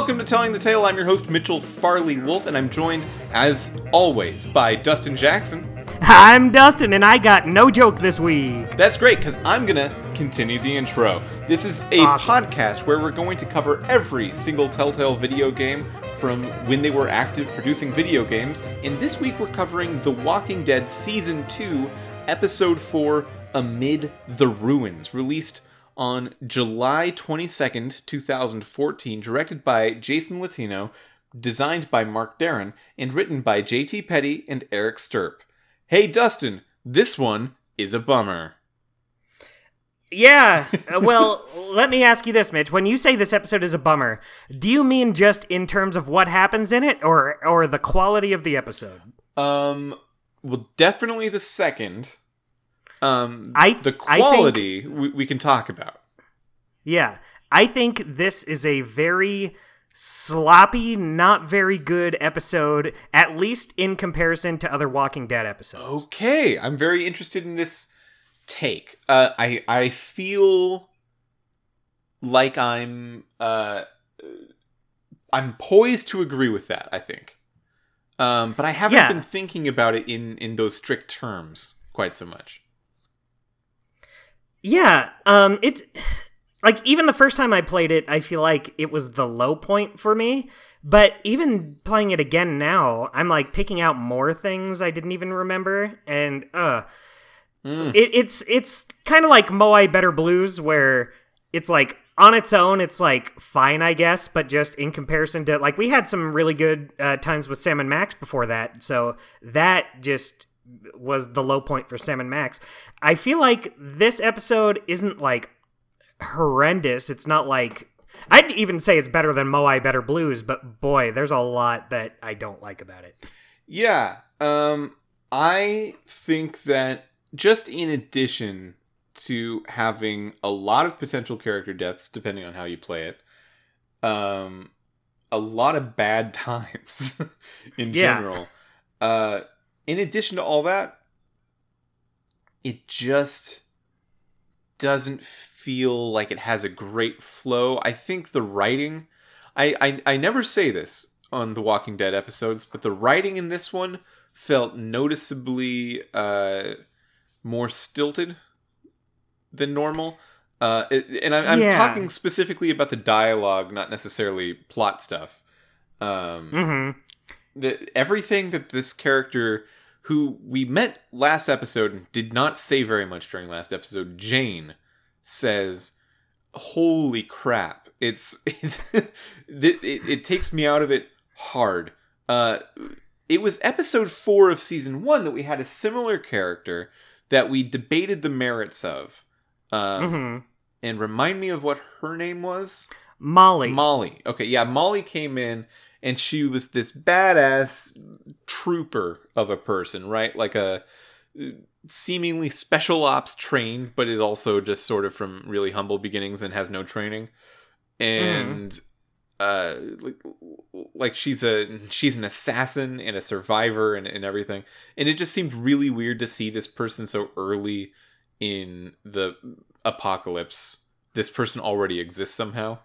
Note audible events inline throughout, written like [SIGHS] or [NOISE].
welcome to Telling the Tale. I'm your host, Mitchell Farley Wolf, and I'm joined, as always, by Dustin Jackson. I'm Dustin, and I got no joke this week. That's great, because I'm gonna continue the intro. This is a Awesome. podcast where we're going to cover every single Telltale video game from when they were active producing video games, and this week we're covering The Walking Dead Season 2, Episode 4, Amid the Ruins, released on July 22nd, 2014, directed by Jason Latino, designed by Mark Darin, and written by JT Petty and Eric Stirpe. Hey Dustin, this one is a bummer. Yeah, uh, well, [LAUGHS] let me ask you this, Mitch. When you say this episode is a bummer, do you mean just in terms of what happens in it, or or the quality of the episode? Um, well, definitely the second. Um, I- the I think- quality we, we can talk about. Yeah, I think this is a very sloppy, not very good episode, at least in comparison to other Walking Dead episodes. Okay, I'm very interested in this take. Uh, I I feel like I'm uh, I'm poised to agree with that. I think, um, but I haven't Yeah. been thinking about it in in those strict terms quite so much. Yeah, um it's like even the first time I played it, I feel like it was the low point for me. But even playing it again now, I'm like picking out more things I didn't even remember and uh Mm. it, it's it's kind of like Moai Better Blues where it's like on its own it's like fine I guess, but just in comparison to like we had some really good uh, times with Sam and Max before that. So that just was the low point for Sam and Max. I feel like this episode isn't like horrendous. It's not like I'd even say it's better than Moai Better Blues, but boy, there's a lot that I don't like about it. Yeah. Um I think that just in addition to having a lot of potential character deaths depending on how you play it, um a lot of bad [LAUGHS] times in Yeah. general. Uh in addition to all that, it just doesn't feel like it has a great flow. I think the writing I, I I never say this on the Walking Dead episodes, but the writing in this one felt noticeably uh, more stilted than normal. Uh, and I'm, I'm Yeah. talking specifically about the dialogue, not necessarily plot stuff. Um, Mm-hmm. the, everything that this character, who we met last episode and did not say very much during last episode, Jane, says, "Holy crap!" It's [LAUGHS] it's it, it, it takes me out of it hard. Uh, it was episode four of season one that we had a similar character that we debated the merits of. Um, Mm-hmm. And remind me of what her name was. Molly. Molly. Okay, yeah, Molly came in and she was this badass trooper of a person, right? Like a uh, seemingly special ops trained, but is also just sort of from really humble beginnings and has no training. And uh like, like she's a she's an assassin and a survivor and, and everything. And it just seemed really weird to see this person so early in the apocalypse. This person already exists somehow.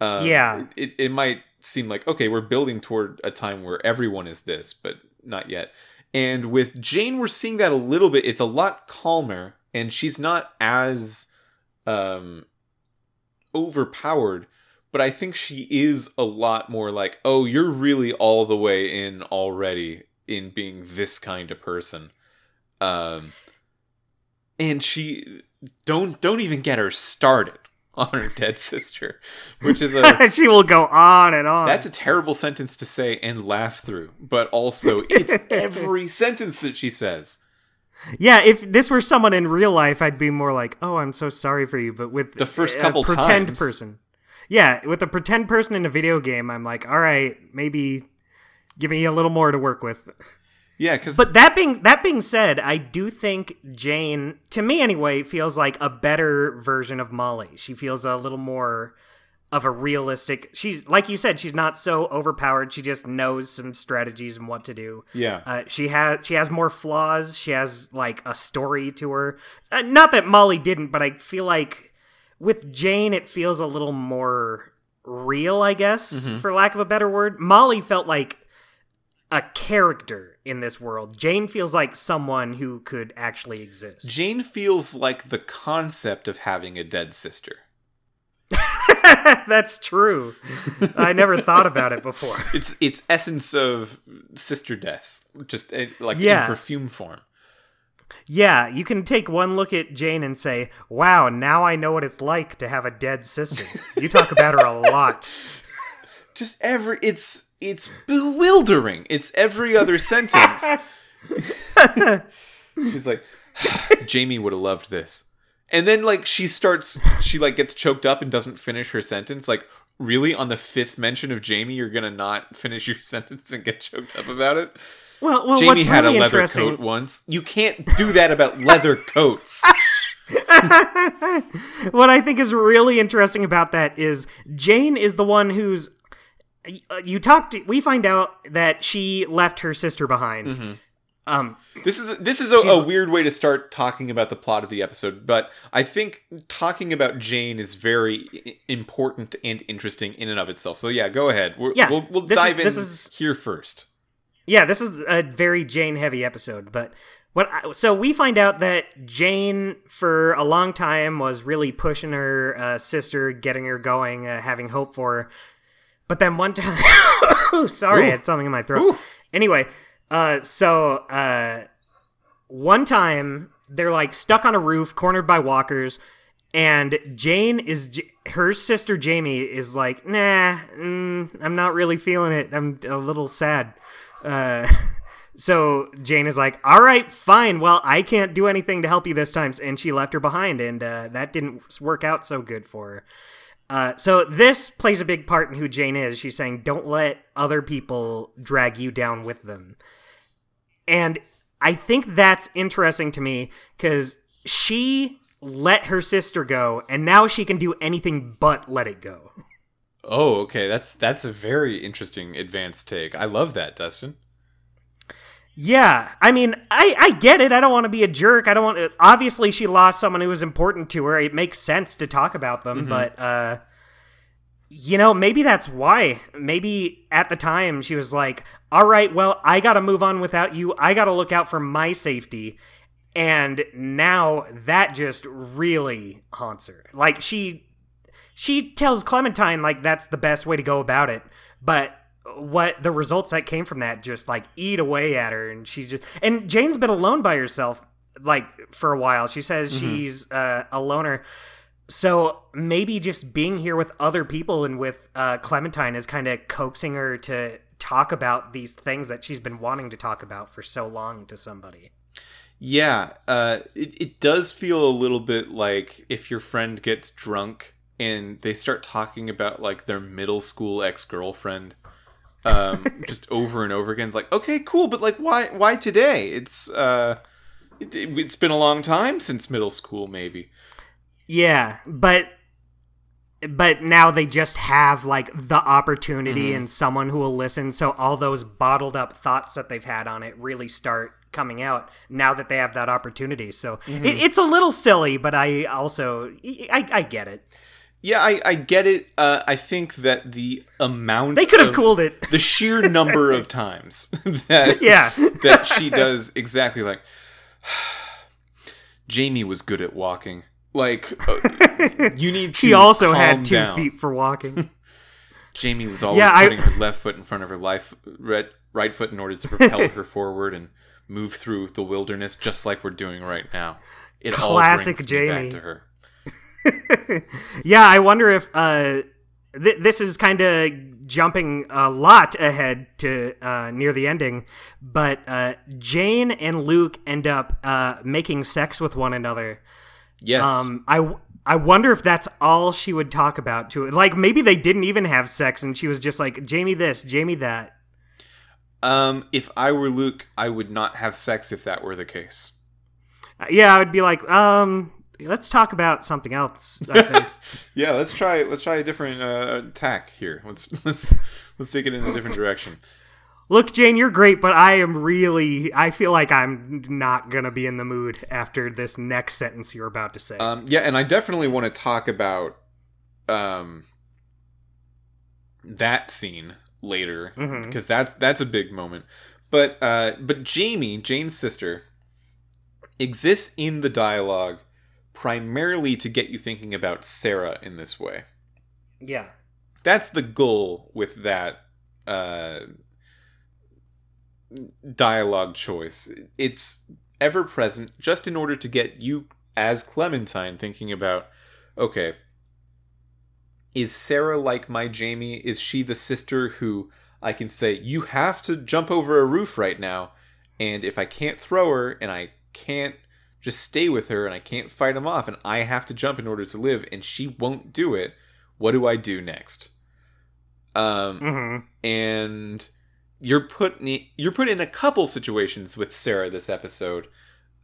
Um, Yeah. It, it might seem like, okay, we're building toward a time where everyone is this, but not yet. And with Jane, we're seeing that a little bit. It's a lot calmer, and she's not as um, overpowered, but I think she is a lot more like, oh, you're really all the way in already in being this kind of person. Um, and she don't don't even get her started on her dead [LAUGHS] sister, which is a [LAUGHS] she will go on and on. that's a terrible sentence to say and laugh through, but also it's [LAUGHS] every sentence that she says. yeah. If this were someone in real life, I'd be more like, "Oh, I'm so sorry for you." But with The first a couple pretend times. person, yeah, with a pretend person in a video game, I'm like, "All right, maybe give me a little more to work with." Yeah, because But that being that being said, I do think Jane, to me anyway, feels like a better version of Molly. She feels a little more of a realistic. She's like you said, she's not so overpowered. She just knows some strategies and what to do. yeah, Uh, she has she has more flaws. She has like a story to her. Uh, not that Molly didn't, but I feel like with Jane, it feels a little more real, I guess, Mm-hmm. for lack of a better word. Molly felt like a character in this world. Jane feels like someone who could actually exist. Jane feels like the concept of having a dead sister. [LAUGHS] That's true. I never thought about it before. [LAUGHS] It's its essence of sister death, just uh, like Yeah. in perfume form. Yeah, you can take one look at Jane and say, "Wow, now I know what it's like to have a dead sister." You talk about her a lot. [LAUGHS] Just every it's it's bewildering. It's every other sentence. [LAUGHS] She's like, [SIGHS] Jamie would have loved this. And then like she starts she like gets choked up and doesn't finish her sentence. Like, really? On the fifth mention of Jamie, you're gonna not finish your [LAUGHS] sentence and get choked up about it? Well, well, Jamie had really a leather coat once. You can't do that about leather coats. [LAUGHS] what I think is really interesting about that is Jane is the one who's. Uh, You talked. We find out that she left her sister behind. Mm-hmm. Um, This is this is a, a weird way to start talking about the plot of the episode, but I think talking about Jane is very important and interesting in and of itself. So yeah, go ahead. We're, Yeah, we'll we'll this is- dive in this is- here first. yeah, this is a very Jane heavy episode, but what? I, so we find out that Jane, for a long time, was really pushing her uh, sister, getting her going, uh, having hope for her. But then one time, [LAUGHS] sorry, I had something in my throat. Ooh. Anyway, uh, so uh, one time they're like stuck on a roof, cornered by walkers, and Jane is J- her sister Jamie is like, nah, mm, I'm not really feeling it. I'm a little sad. Uh, [LAUGHS] so Jane is like, all right, fine. Well, I can't do anything to help you this time, and she left her behind, and uh, that didn't work out so good for her. Uh, so this plays a big part in who Jane is. She's saying, "Don't let other people drag you down with them," and I think that's interesting to me because she let her sister go, and now she can do anything but let it go. Oh, okay. That's that's a very interesting advanced take. I love that, Dustin. Yeah, I mean, I I get it. I don't want to be a jerk. I don't want. To, obviously, she lost someone who was important to her. It makes sense to talk about them, but uh, you know, maybe that's why. Maybe at the time she was like, "All right, well, I got to move on without you. I got to look out for my safety." And now that just really haunts her. Like she she tells Clementine like that's the best way to go about it, but what the results that came from that just like eat away at her and she's just and Jane's been alone by herself like for a while. She says she's uh, a loner. So maybe just being here with other people and with uh, Clementine is kind of coaxing her to talk about these things that she's been wanting to talk about for so long to somebody. Yeah, uh, it, it does feel a little bit like if your friend gets drunk and they start talking about like their middle school ex girlfriend, um, just over and over again. It's like, okay, cool, but like, why, why today? It's uh, it, it's been a long time since middle school, maybe. Yeah, but but now they just have like the opportunity and someone who will listen so all those bottled up thoughts that they've had on it really start coming out now that they have that opportunity so it, it's a little silly but i also I, I get it Yeah, I, I get it. Uh, I think that the amount they could have cooled it the sheer number of [LAUGHS] times that yeah [LAUGHS] that she does exactly like [SIGHS] Jamie was good at walking. Like uh, you need [LAUGHS] to she also had two down. feet for walking Jamie was always Yeah, I- putting her left foot in front of her life, right, right foot in order to propel her forward and move through the wilderness, just like we're doing right now. It Classic all brings Jamie. back to her. [LAUGHS] yeah i wonder if uh th- this is kind of jumping a lot ahead to uh, near the ending but uh, jane and luke end up uh, making sex with one another. Yes, um, I, I wonder if that's all she would talk about to like maybe they didn't even have sex and she was just like jamie this jamie that. Um, if I were Luke, I would not have sex if that were the case. Uh, yeah i would be like um let's talk about something else i think [LAUGHS] Yeah, let's try let's try a different uh, tack here. Let's [LAUGHS] let's let's take it in a different direction. Look, Jane, you're great, but I am really. I feel like I'm not gonna be in the mood after this next sentence you're about to say. Um, yeah, and I definitely want to talk about um, that scene later Mhm. because that's that's a big moment. But uh, but Jamie, Jane's sister, exists in the dialogue primarily to get you thinking about Sarah in this way. Yeah. That's the goal with that uh, dialogue choice. It's ever present just in order to get you as Clementine thinking about okay, is Sarah like my Jamie? Is she the sister who I can say, you have to jump over a roof right now? And if I can't throw her and I can't just stay with her and I can't fight him off and I have to jump in order to live and she won't do it, what do I do next? Um, Mm-hmm. and you're put in, you're put in a couple situations with Sarah this episode.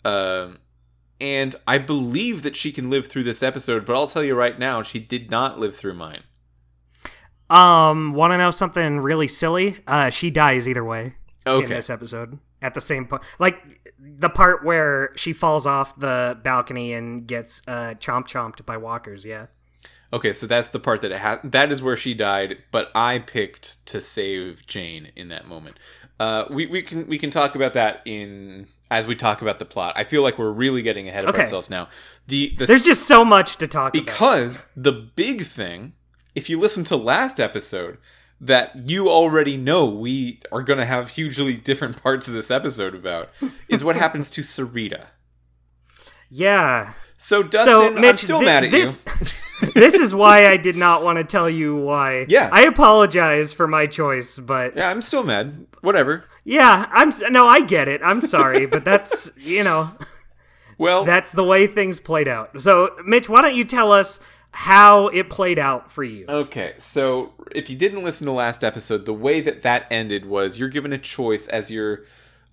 Um, and I believe that she can live through this episode, but I'll tell you right now, she did not live through mine. Um, want to know something really silly? Uh, she dies either way in Okay. this episode at the same point. Like the part where she falls off the balcony and gets uh chomp chomped by walkers. Yeah. Okay, so that's the part that it ha- that is where she died, but I picked to save Jane in that moment. Uh, we, we can we can talk about that in as we talk about the plot. I feel like we're really getting ahead of Okay. ourselves now. The, the There's just so much to talk about. because the big thing, if you listen to last episode, that you already know we are going to have hugely different [LAUGHS] parts of this episode about is what happens to Sarita. Yeah. So So, Dustin, I'm Mitch, still thi- mad at this, you. [LAUGHS] this is why I did not want to tell you why. Yeah. I apologize for my choice, but Yeah, I'm still mad. Whatever. yeah, I'm no, I get it. I'm sorry, but that's [LAUGHS] you know Well, that's the way things played out. So, Mitch, why don't you tell us how it played out for you? Okay, so if you didn't listen to last episode, the way that that ended was you're given a choice as you're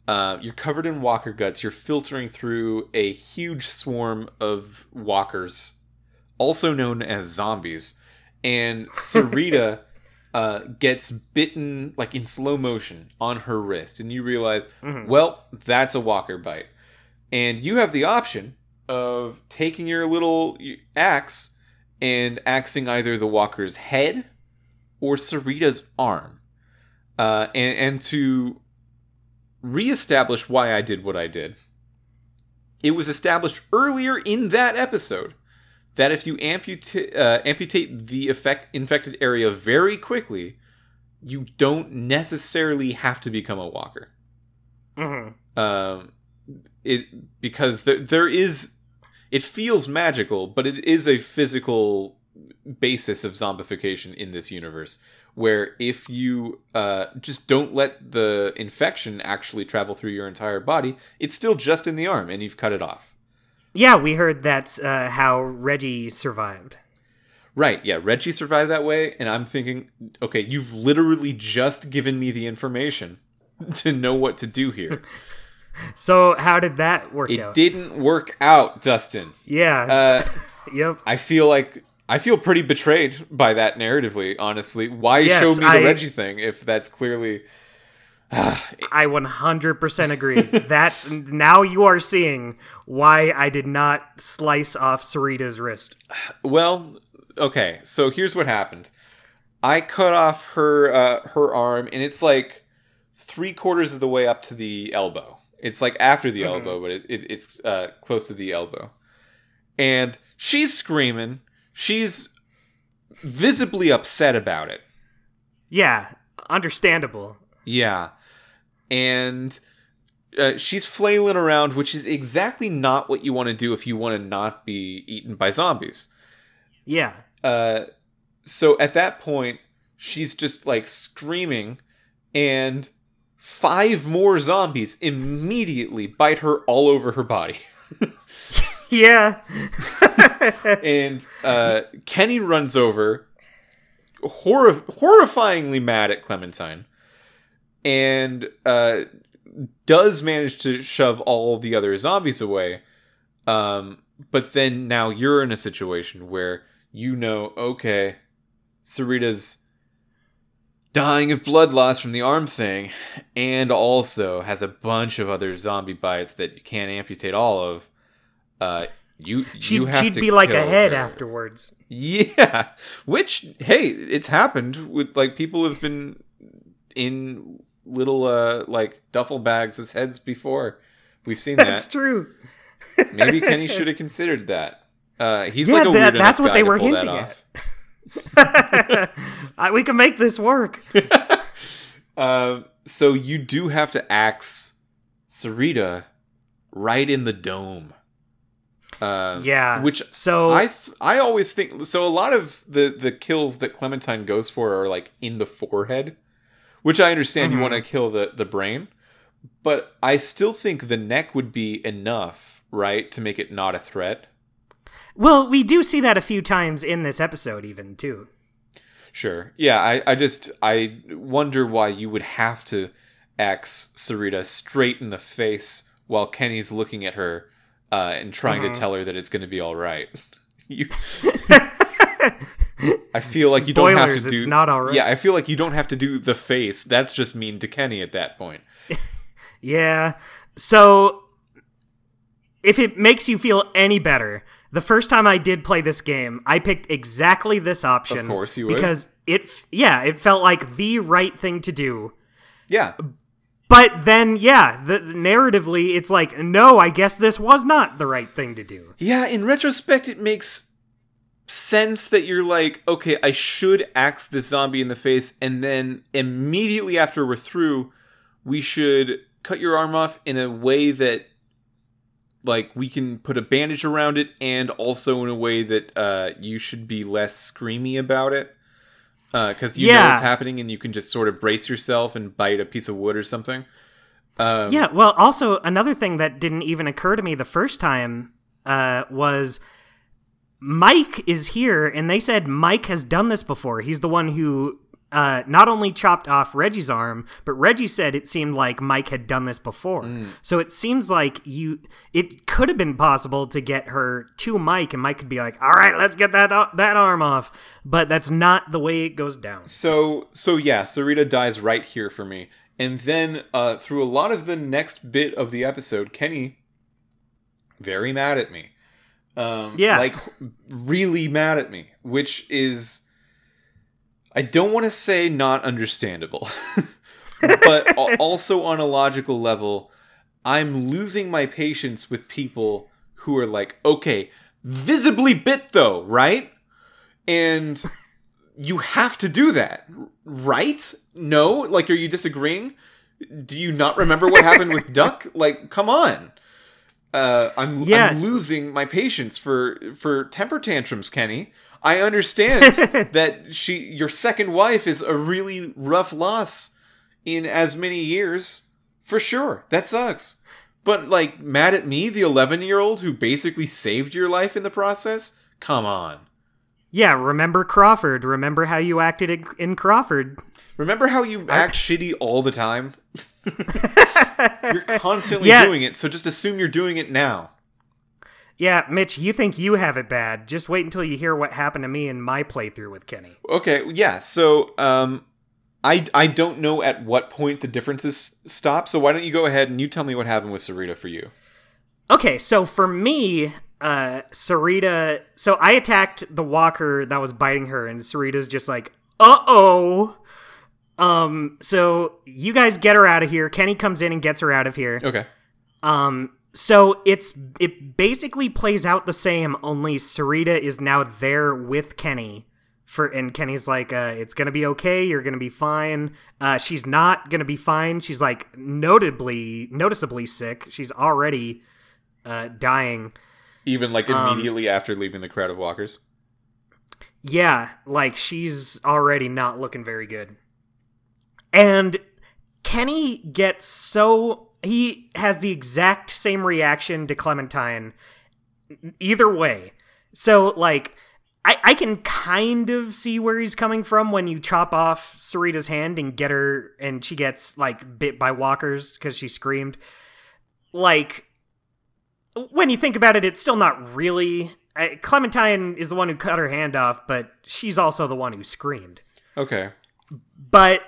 uh, you're covered in walker guts. You're filtering through a huge swarm of walkers, also known as zombies, and Sarita [LAUGHS] uh, gets bitten like in slow motion on her wrist, and you realize, well, that's a walker bite, and you have the option of taking your little axe and axing either the walker's head or Sarita's arm. Uh, and, and to reestablish why I did what I did, it was established earlier in that episode that if you amputate, uh, amputate the effect, infected area very quickly, you don't necessarily have to become a walker hmm um, it because there there is it feels magical, but it is a physical basis of zombification in this universe. Where if you uh, just don't let the infection actually travel through your entire body, it's still just in the arm, and you've cut it off. Yeah, we heard that's uh, how Reggie survived. Right? Yeah, Reggie survived that way, and I'm thinking, okay, you've literally just given me the information to know what to do here. [LAUGHS] [LAUGHS] So, how did that work out? It out? didn't work out, Dustin. yeah. Uh, [LAUGHS] yep. I feel like I feel pretty betrayed by that narratively, honestly. Why Yes, show me the I- Reggie thing if that's clearly [SIGHS] I 100% agree. That's now you are seeing why I did not slice off Sarita's wrist. Well, okay. So here's what happened. I cut off her uh, her arm, and it's like three quarters of the way up to the elbow. It's like after the elbow, but it, it, it's uh, close to the elbow. And she's screaming. She's visibly upset about it. Yeah, understandable. Yeah. And uh, she's flailing around, which is exactly not what you want to do if you want to not be eaten by zombies. Yeah. Uh, so at that point, she's just like screaming, and five more zombies immediately bite her all over her body. [LAUGHS] Yeah. [LAUGHS] and uh, Kenny runs over, horri- horrifyingly mad at Clementine, and uh, does manage to shove all the other zombies away. Um, but then now you're in a situation where you know, okay, Sarita's dying of blood loss from the arm thing, and also has a bunch of other zombie bites that you can't amputate all of. Uh, You She'd, you have she'd to be like a head her. afterwards. Yeah, which hey, it's happened with like people have been in little uh like duffel bags as heads before. We've seen that. That's true. Maybe Kenny [LAUGHS] should have considered that. Uh, he's Yeah, like a that- weird that's what they were hinting off. [LAUGHS] I- we can make this work. [LAUGHS] Uh, so you do have to axe Sarita right in the dome. Uh, Yeah. which So I th- I always think so. A lot of the the kills that Clementine goes for are like in the forehead, which I understand Mhm. you want to kill the the brain, but I still think the neck would be enough, right, to make it not a threat. Well, we do see that a few times in this episode, even too. Sure. Yeah, I, I just I wonder why you would have to axe Sarita straight in the face while Kenny's looking at her uh, and trying Mhm. to tell her that it's going to be all right. [LAUGHS] you, [LAUGHS] I feel like you don't have to do. it's not all right. Yeah, I feel like you don't have to do the face. That's just mean to Kenny at that point. [LAUGHS] Yeah. So, if it makes you feel any better, the first time I did play this game, I picked exactly this option. Of course you would. Because it, yeah, it felt like the right thing to do. Yeah, But then, yeah, the, narratively, it's like, no, I guess this was not the right thing to do. Yeah, in retrospect, it makes sense that you're like, okay, I should axe this zombie in the face, and then immediately after we're through, we should cut your arm off in a way that, like, we can put a bandage around it, and also in a way that uh, you should be less screamy about it. Because you know Yeah. it's happening, and you can just sort of brace yourself and bite a piece of wood or something. Um, Yeah, well, also, another thing that didn't even occur to me the first time uh, was Mike is here, and they said Mike has done this before. He's the one who uh, not only chopped off Reggie's arm, but Reggie said it seemed like Mike had done this before. So it seems like you, it could have been possible to get her to Mike, and Mike could be like, "All right, let's get that that arm off." But that's not the way it goes down. So so yeah, Sarita dies right here for me. And then uh, through a lot of the next bit of the episode, Kenny very mad at me. Um, Yeah. like really mad at me, which is I don't want to say not understandable, [LAUGHS] but [LAUGHS] also on a logical level, I'm losing my patience with people who are like, okay, visibly bit though, right? And you have to do that, right? No? Like, are you disagreeing? Do you not remember what happened with [LAUGHS] Duck? Like, come on. Uh, I'm, Yeah. I'm losing my patience for for temper tantrums, Kenny. I understand [LAUGHS] that she, your second wife, is a really rough loss in as many years. For sure, that sucks. But like, mad at me, the 11 year old who basically saved your life in the process. Come on. Yeah, remember Crawford. Remember how you acted in, in Crawford. Remember how you act shitty all the time? [LAUGHS] you're constantly Yeah. doing it, so just assume you're doing it now. Yeah, Mitch, you think you have it bad. Just wait until you hear what happened to me in my playthrough with Kenny. Okay, yeah. So, um, I I don't know at what point the differences stop. So why don't you go ahead and you tell me what happened with Sarita for you? Okay, so for me, uh, Sarita. So I attacked the walker that was biting her, and Sarita's just like, uh oh. Um, so you guys get her out of here. Kenny comes in and gets her out of here. Okay. Um, so it's it basically plays out the same, only Sarita is now there with Kenny. For and Kenny's like, uh, it's gonna be okay, you're gonna be fine. Uh, she's not gonna be fine. She's like notably noticeably sick. She's already uh dying. Even like Um, immediately after leaving the crowd of walkers. Yeah, like she's already not looking very good. And Kenny gets so he has the exact same reaction to Clementine either way. So like I, I can kind of see where he's coming from when you chop off Sarita's hand and get her and she gets like bit by walkers because she screamed. Like when you think about it, it's still not really. I, Clementine is the one who cut her hand off, but she's also the one who screamed. Okay. But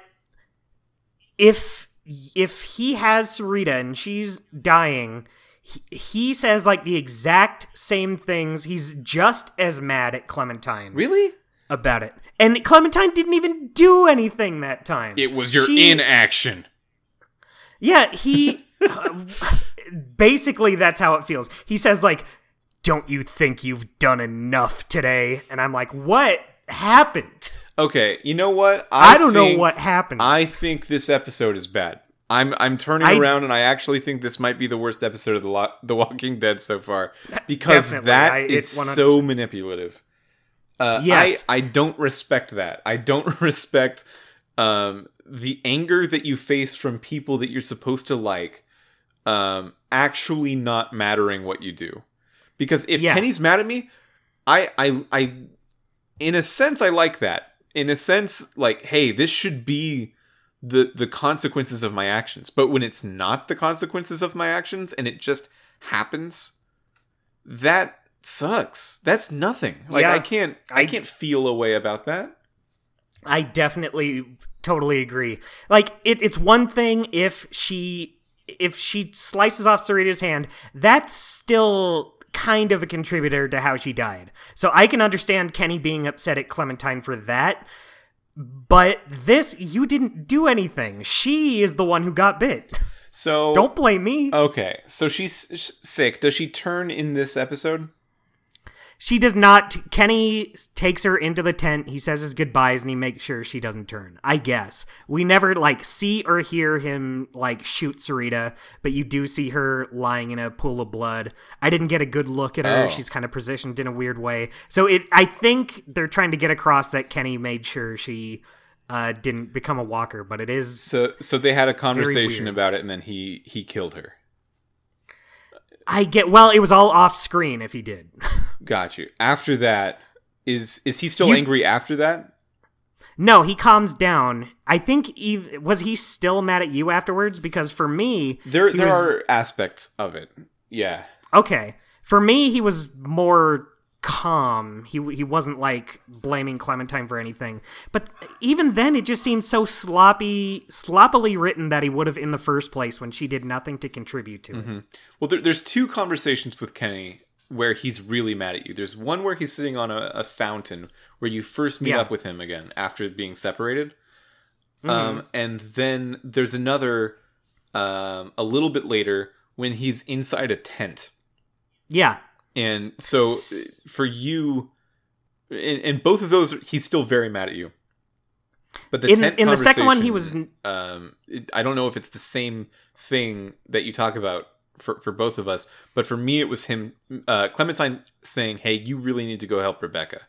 if if he has Sarita and she's dying, he, he says like the exact same things. He's just as mad at Clementine Really? about it. And Clementine didn't even do anything that time. It was your She- inaction. Yeah, he uh, [LAUGHS] basically that's how it feels. He says like, "Don't you think you've done enough today?" And I'm like, "What happened? Okay, you know what? I, don't know what happened." I think this episode is bad. I'm I'm turning I- around and I actually think this might be the worst episode of the Lo- The Walking Dead so far [LAUGHS] because Definitely. that I- is so manipulative. Uh, Yes. I I don't respect that. I don't [LAUGHS] respect um, the anger that you face from people that you're supposed to like um, actually not mattering what you do. Because if Yeah. Kenny's mad at me, I I I in a sense I like that. In a sense like hey, this should be the the consequences of my actions. But when it's not the consequences of my actions and it just happens, that sucks. That's nothing. Like Yeah. I can't I, I- can't feel a way about that. I definitely totally agree. Like it, it's one thing if she if she slices off Sarita's hand, that's still kind of a contributor to how she died. So I can understand Kenny being upset at Clementine for that. But this, you didn't do anything. She is the one who got bit. So Don't blame me. Okay, so she's sick. Does she turn in this episode? She does not. Kenny takes her into the tent. He says his goodbyes and he makes sure she doesn't turn. I guess we never like see or hear him like shoot Sarita, but you do see her lying in a pool of blood. I didn't get a good look at her. Oh. She's kind of positioned in a weird way. So it. I think they're trying to get across that Kenny made sure she uh, didn't become a walker, but it is So so they had a conversation about it, and then he he killed her. I get. Well, it was all off screen. If he did. [LAUGHS] Got you. After that, is is he still You- angry after that? No, he calms down. I think he, was he still mad at you afterwards because for me There there was- are aspects of it. Yeah. okay. For me he was more calm. He he wasn't like blaming Clementine for anything. But even then it just seems so sloppy sloppily written that he would have in the first place when she did nothing to contribute to it. Mm-hmm. Well, there, there's two conversations with Kenny where he's really mad at you. There's one where he's sitting on a, a fountain where you first meet Yeah. up with him again after being separated. Mm-hmm. Um, and then there's another um, a little bit later when he's inside a tent. Yeah. And so for you, in, in both of those, he's still very mad at you. But the In- tent in the second one, he was. Um, it- I don't know if it's the same thing that you talk about for for both of us, but for me, it was him, uh, Clementine saying, "Hey, you really need to go help Rebecca."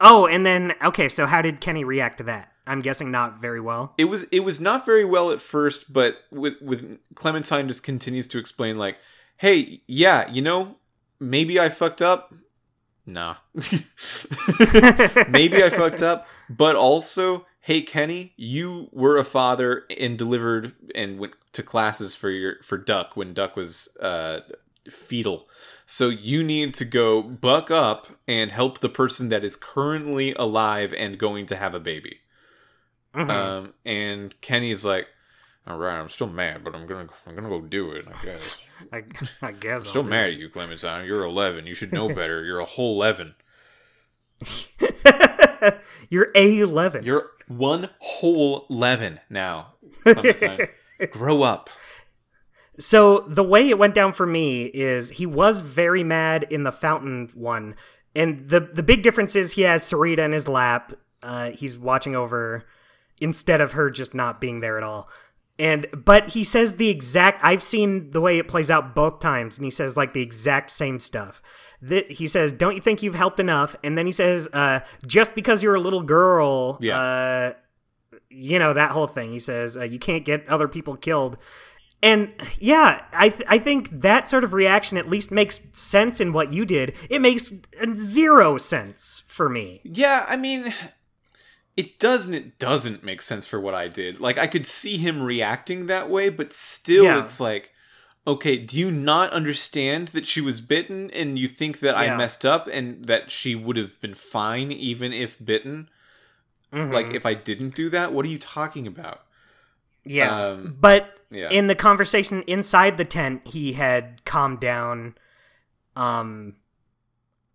Oh, and then okay, so how did Kenny react to that? I'm guessing not very well. It was it was not very well at first, but with with Clementine just continues to explain like, "Hey, yeah, you know, maybe I fucked up." Nah. [LAUGHS] maybe I fucked up, but also, hey Kenny, you were a father and delivered and went to classes for your for Duck when Duck was uh fetal. So you need to go buck up and help the person that is currently alive and going to have a baby. Mhm. Um, and Kenny's like, "All right, I'm still mad, but I'm gonna I'm gonna go do it. I [LAUGHS] guess. I, I guess I'm still I'll mad at you, Clementine. You're 11. You should know [LAUGHS] better. You're a whole 11. [LAUGHS] You're a eleven. You're one whole 11 now, Clementine. Grow up. So the way it went down for me is he was very mad in the fountain one, and the the big difference is he has Sarita in his lap. Uh, he's watching over instead of her just not being there at all. And but he says the exact. I've seen the way it plays out both times, and he says like the exact same stuff. That he says, "Don't you think you've helped enough?" And then he says, uh, "Just because you're a little girl, Yeah. uh, you know that whole thing." He says, uh, "You can't get other people killed." And yeah, I th- I think that sort of reaction at least makes sense in what you did. It makes zero sense for me. Yeah, I mean, it doesn't. It doesn't make sense for what I did. Like, I could see him reacting that way, but still, Yeah. it's like, okay, do you not understand that she was bitten, and you think that I messed up, and that she would have been fine even if bitten? Mhm. Like, if I didn't do that, what are you talking about? yeah, um, but Yeah. in the conversation inside the tent, he had calmed down. Um,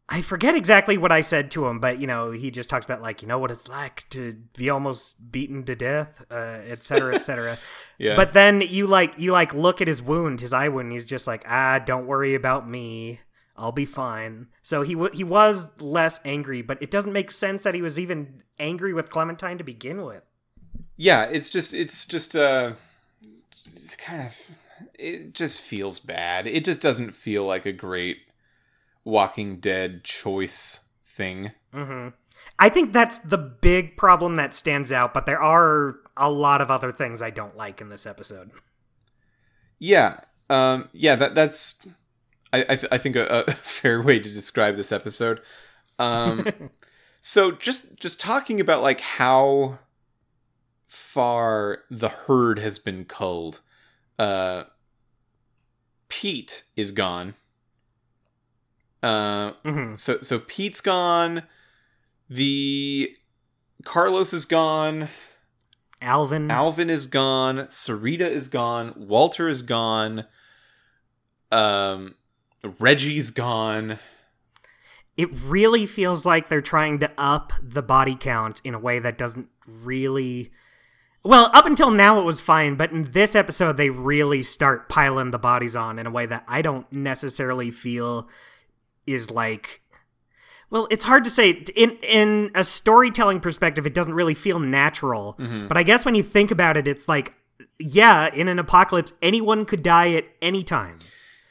I forget exactly what I said to him, but you know, he just talks about like, you know what it's like to be almost beaten to death, uh, et cetera, et cetera. [LAUGHS] yeah. But then you like you like look at his wound, his eye wound. And he's just like, ah, don't worry about me. I'll be fine. So he w- he was less angry, but it doesn't make sense that he was even angry with Clementine to begin with. yeah, it's just it's just uh it's kind of it just feels bad. It just doesn't feel like a great Walking Dead choice thing. hmm I think that's the big problem that stands out, but there are a lot of other things I don't like in this episode. Yeah. Um yeah, that that's I I, th- I think a, a [LAUGHS] fair way to describe this episode. Um [LAUGHS] so just just talking about like how far the herd has been culled. Uh Pete is gone. Uh hmm so so Pete's gone. The Carlos is gone. Alvin, Alvin is gone. Sarita is gone. Walter is gone. Um, Reggie's gone. it really feels like they're trying to up the body count in a way that doesn't really well up until now it was fine but in this episode they really start piling the bodies on in a way that i don't necessarily feel is like well it's hard to say in in a storytelling perspective it doesn't really feel natural Mhm. but i guess when you think about it it's like yeah in an apocalypse anyone could die at any time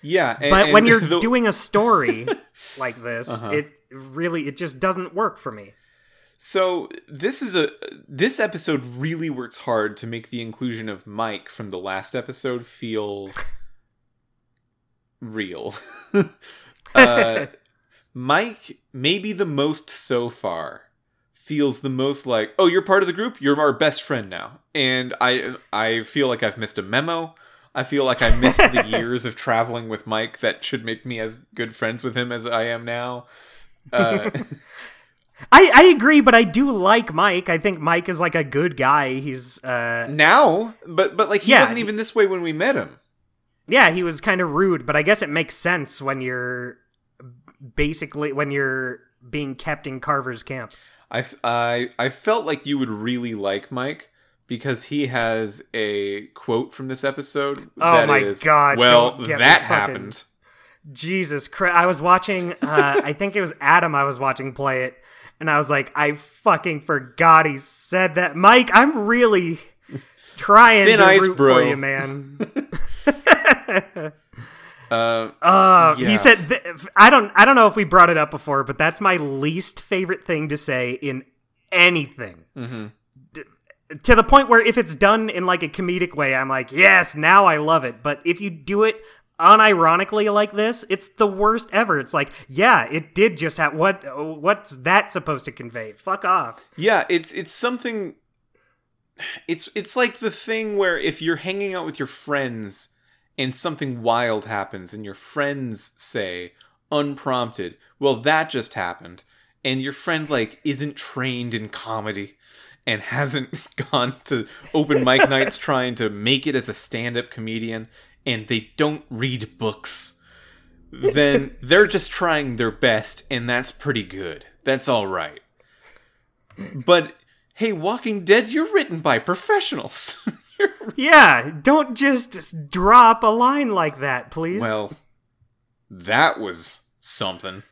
Yeah, and- but when you're [LAUGHS] the- doing a story [LAUGHS] like this, Uh-huh. it really it just doesn't work for me. so this is a this episode really works hard to make the inclusion of Mike from the last episode feel real. [LAUGHS] uh, Mike, maybe the most so far, feels the most like, oh, you're part of the group. You're our best friend now, and I I feel like I've missed a memo. I feel like I missed the [LAUGHS] years of traveling with Mike that should make me as good friends with him as I am now. Uh, [LAUGHS] I I agree, but I do like Mike. I think Mike is like a good guy. He's uh now, but but like he Yeah. wasn't even this way when we met him. yeah, he was kind of rude, but I guess it makes sense when you're basically when you're being kept in Carver's camp. I, I I felt like you would really like Mike because he has a quote from this episode. Oh that my is, God, Well, don't get me that fucking- happened. Jesus Christ. I was watching, uh, I think it was Adam I was watching play it, and I was like, I fucking forgot he said that. Mike, I'm really trying Thin to ice, root bro. for you, man. [LAUGHS] Uh, Uh, Yeah. he said, th- I don't, I don't know if we brought it up before, but that's my least favorite thing to say in anything. mhm. To the point where if it's done in like a comedic way, I'm like, yes, now I love it. But if you do it unironically like this, it's the worst ever. It's like, yeah, it did just have what? What's that supposed to convey? Fuck off. Yeah, it's it's something. It's it's like the thing where if you're hanging out with your friends and something wild happens and your friends say unprompted, "Well, that just happened," and your friend like isn't trained in comedy and hasn't [LAUGHS] gone to open mic [LAUGHS] nights trying to make it as a stand-up comedian and they don't read books then [LAUGHS] they're just trying their best and that's pretty good that's all right but hey, Walking Dead, you're written by professionals. Yeah, don't just drop a line like that, please. well, that was something.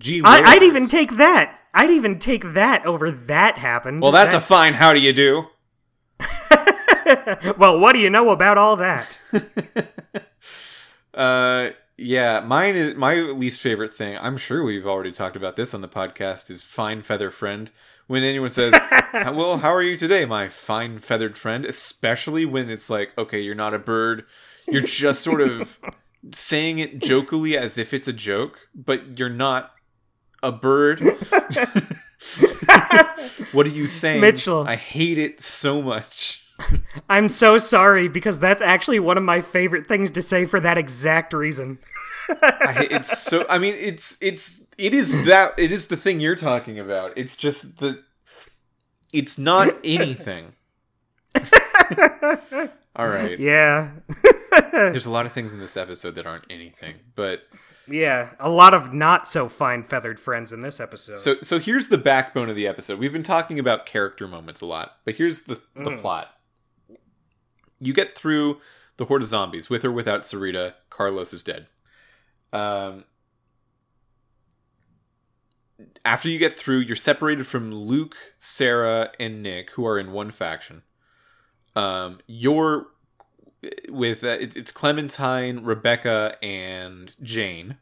Gee, I, I'd even take that. I'd even take that over that happened. Well, that's a fine. How do you do? [LAUGHS] well, what do you know about all that? [LAUGHS] Uh, yeah, mine is my least favorite thing. I'm sure we've already talked about this on the podcast. Is fine feather friend. When anyone says, [LAUGHS] "Well, how are you today, my fine feathered friend?" Especially when it's like, "Okay, you're not a bird. You're just sort of saying it jokily as if it's a joke, but you're not a bird." [LAUGHS] what are you saying, Mitchell. I hate it so much. I'm so sorry because that's actually one of my favorite things to say for that exact reason. I, it's so. I mean, it's it's it is that it is the thing you're talking about. It's just the. It's not anything. [LAUGHS] All right. Yeah. There's a lot of things in this episode that aren't anything, but yeah. A lot of not so fine feathered friends in this episode. so so here's the backbone of the episode. We've been talking about character moments a lot, but here's the the plot. You get through the horde of zombies with or without Sarita. Carlos is dead. Um, after you get through, you're separated from Luke, Sarah, and Nick, who are in one faction. Um, you're with uh, it's, it's Clementine, Rebecca, and Jane.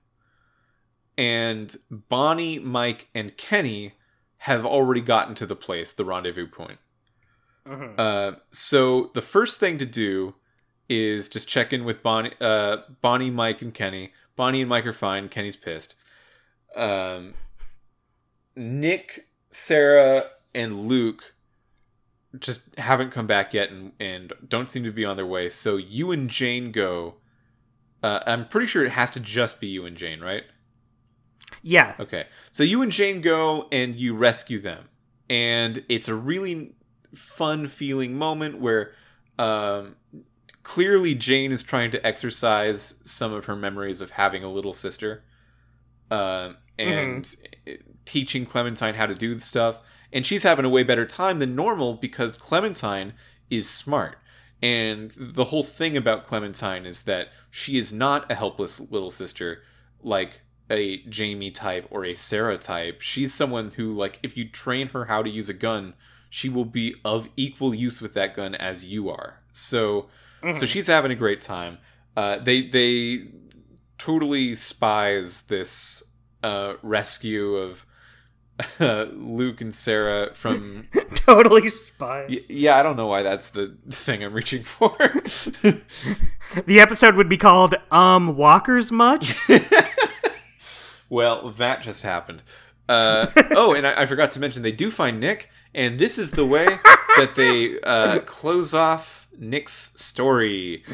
And Bonnie, Mike, and Kenny have already gotten to the place, the rendezvous point. Mhm. Uh, so the first thing to do is just check in with Bonnie, uh, Bonnie, Mike, and Kenny. Bonnie and Mike are fine. Kenny's pissed. Um, Nick, Sarah, and Luke just haven't come back yet, and, and don't seem to be on their way. So you and Jane go. Uh, I'm pretty sure it has to just be you and Jane, right? yeah. Okay. So you and Jane go and you rescue them. And it's a really fun feeling moment where um, clearly Jane is trying to exercise some of her memories of having a little sister uh, and teaching Clementine how to do stuff. And she's having a way better time than normal because Clementine is smart. And the whole thing about Clementine is that she is not a helpless little sister like a Jamie type or a Sarah type. She's someone who, like, if you train her how to use a gun, she will be of equal use with that gun as you are. So, so she's having a great time. Uh, they they totally spies this uh, rescue of uh, [LAUGHS] Luke and Sarah from [LAUGHS] totally spies. Y- yeah, I don't know why that's the thing I'm reaching for. [LAUGHS] The episode would be called Um Walkers Much? well, that just happened. Uh, oh, and I, I forgot to mention they do find Nick, and this is the way that they uh, close off Nick's story.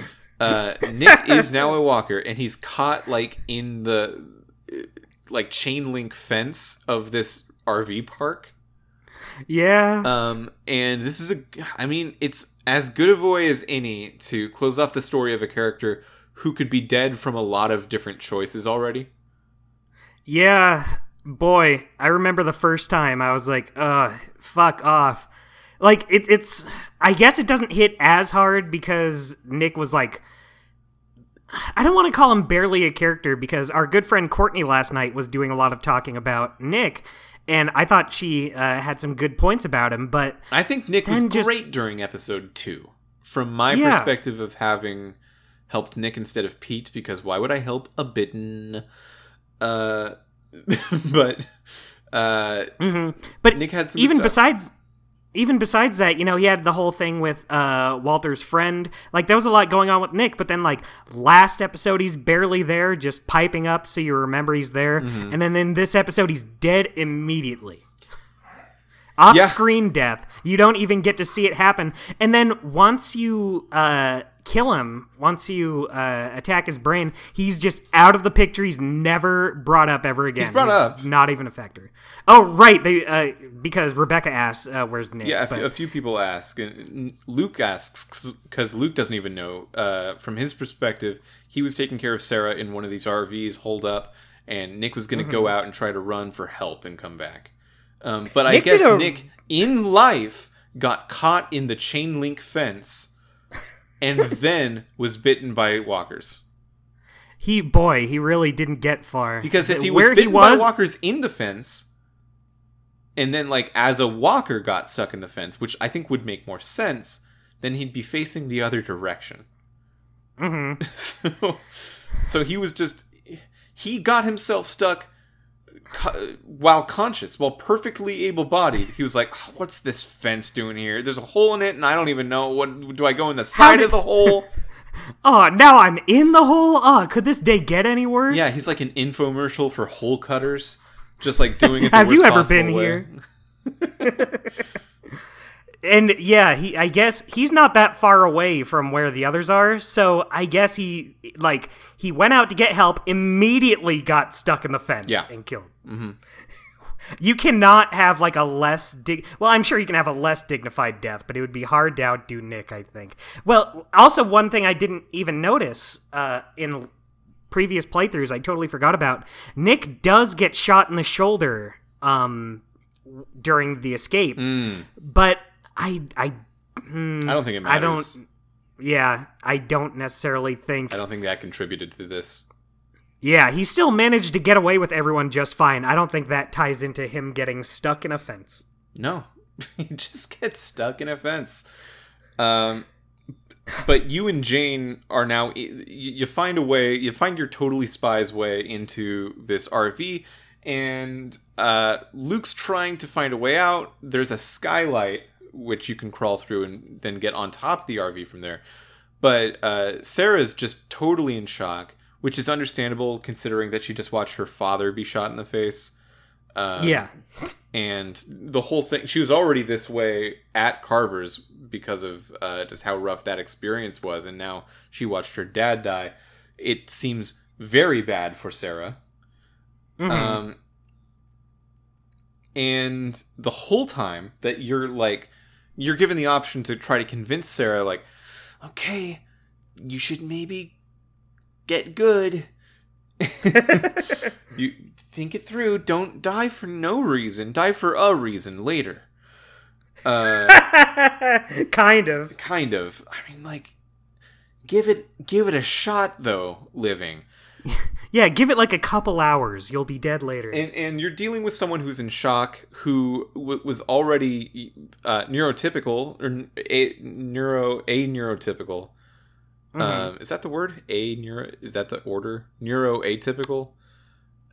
Uh, Nick is now a walker, and he's caught like in the uh, like chain link fence of this RV park. yeah. Um, and this is a, I mean, it's as good a way as any to close off the story of a character who could be dead from a lot of different choices already. Yeah, boy, I remember the first time I was like, "Uh, fuck off." Like it, it's, I guess it doesn't hit as hard because Nick was like, I don't want to call him barely a character because our good friend Courtney last night was doing a lot of talking about Nick, and I thought she uh, had some good points about him, but I think Nick was just- great during episode two, from my Yeah. perspective of having helped Nick instead of Pete, because why would I help a bitten? Uh, [LAUGHS] but uh, mhm. but Nick had some even besides even besides that you know he had the whole thing with uh walter's friend. Like there was a lot going on with nick but then like last episode he's barely there just piping up so you remember he's there. Mm-hmm. and then in this episode he's dead immediately. Off Yeah. screen death. You don't even get to see it happen. And then once you uh kill him once you uh attack his brain he's just out of the picture he's never brought up ever again He's brought up. not even a factor oh right they uh because rebecca asks uh, where's nick Yeah, a, but- few- a few people ask. and Luke asks because Luke doesn't even know. Uh, from his perspective, he was taking care of Sarah in one of these RVs, holed up, and Nick was going to Mm-hmm. go out and try to run for help and come back. Um, but I guess a- Nick, in life, got caught in the chain link fence, and then was bitten by walkers. he boy he really didn't get far Because if he was where bitten he was by walkers in the fence, and then like as a walker got stuck in the fence, which I think would make more sense, then he'd be facing the other direction. Mhm. [LAUGHS] so, so he was just he got himself stuck co- while conscious, while perfectly able-bodied. He was like, "Oh, "What's this fence doing here? There's a hole in it, and I don't even know what. Do I go in the side did- of the hole?" [LAUGHS] oh now i'm in the hole oh could this day get any worse Yeah, he's like an infomercial for hole cutters, just like doing it. The [LAUGHS] Have you ever been way. here? [LAUGHS] and yeah he i guess he's not that far away from where the others are so i guess he like he went out to get help immediately got stuck in the fence Yeah. and killed [LAUGHS] You cannot have like a less dig. Well, I'm sure you can have a less dignified death, but it would be hard to outdo Nick. I think. Well, also one thing I didn't even notice uh, in previous playthroughs, I totally forgot about. Nick does get shot in the shoulder um, during the escape, but I I mm, I don't think it I matters. don't. Yeah, I don't necessarily think. I don't think that contributed to this. Yeah, he still managed to get away with everyone just fine. I don't think that ties into him getting stuck in a fence. No, [LAUGHS] he just gets stuck in a fence. Um, but you and Jane are now. You you find a way. You find your totally spies way into this RV, and uh, Luke's trying to find a way out. There's a skylight which you can crawl through and then get on top of the RV from there. But uh, Sarah's just totally in shock, which is understandable considering that she just watched her father be shot in the face. Um, yeah. and the whole thing she was already this way at carver's because of uh, just how rough that experience was and now she watched her dad die it seems very bad for sarah Mhm. um, and the whole time that you're like you're given the option to try to convince sarah like okay you should maybe get good. [LAUGHS] You think it through. Don't die for no reason. Die for a reason later. [LAUGHS] Uh kind of. kind of. I mean like give it give it a shot though living [LAUGHS] Yeah, give it like a couple hours. You'll be dead later. and and you're dealing with someone who's in shock who w- was already uh, neurotypical or a neuro a neurotypical um, is that the word? A neuro is that the order? Neuro atypical?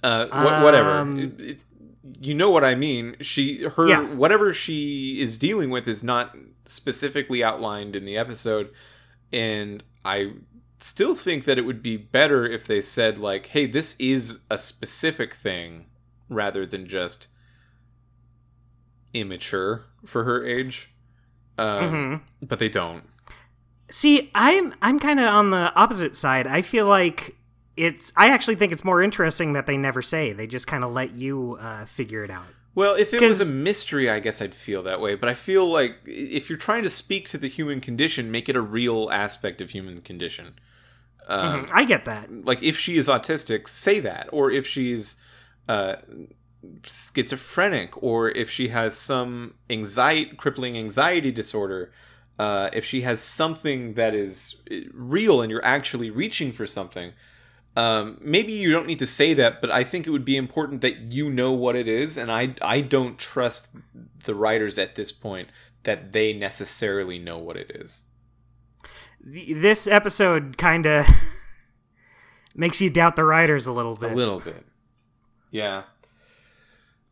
Uh wh- whatever. Um, It- it- you know what i mean. She her Yeah. whatever she is dealing with is not specifically outlined in the episode and i still think that it would be better if they said like hey this is a specific thing rather than just immature for her age um, Mhm. but they don't See, I'm I'm kind of on the opposite side. I feel like it's. I actually think it's more interesting that they never say. They just kind of let you uh, figure it out. Well, if it was a mystery, I guess I'd feel that way. But I feel like if you're trying to speak to the human condition, make it a real aspect of human condition. Um, Mhm. I get that. Like if she is autistic, say that, or if she's uh, schizophrenic, or if she has some anxiety, crippling anxiety disorder. Uh, if she has something that is uh, real and you're actually reaching for something, um, maybe you don't need to say that, but I think it would be important that you know what it is, and I I don't trust the writers at this point that they necessarily know what it is. Th- This episode kind of [LAUGHS] makes you doubt the writers a little bit. A little bit, yeah.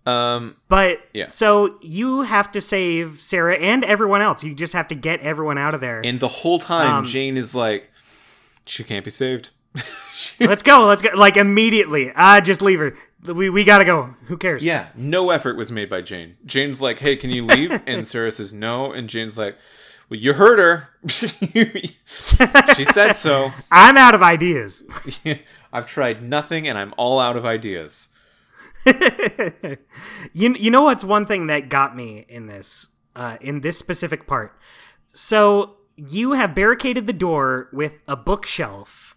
Um, But Yeah. so you have to save Sarah and everyone else. You just have to get everyone out of there. and the whole time Um, Jane is like, she can't be saved. [LAUGHS] let's go. Let's go. Like immediately. Ah, just leave her. We we gotta go. Who cares? yeah, no effort was made by Jane. Jane's like, hey, can you leave? [LAUGHS] and Sarah says no, and Jane's like, well, you heard her. [LAUGHS] she said so. I'm out of ideas. [LAUGHS] I've tried nothing, and I'm all out of ideas. [LAUGHS] you you know what's one thing that got me in this uh, in this specific part. So you have barricaded the door with a bookshelf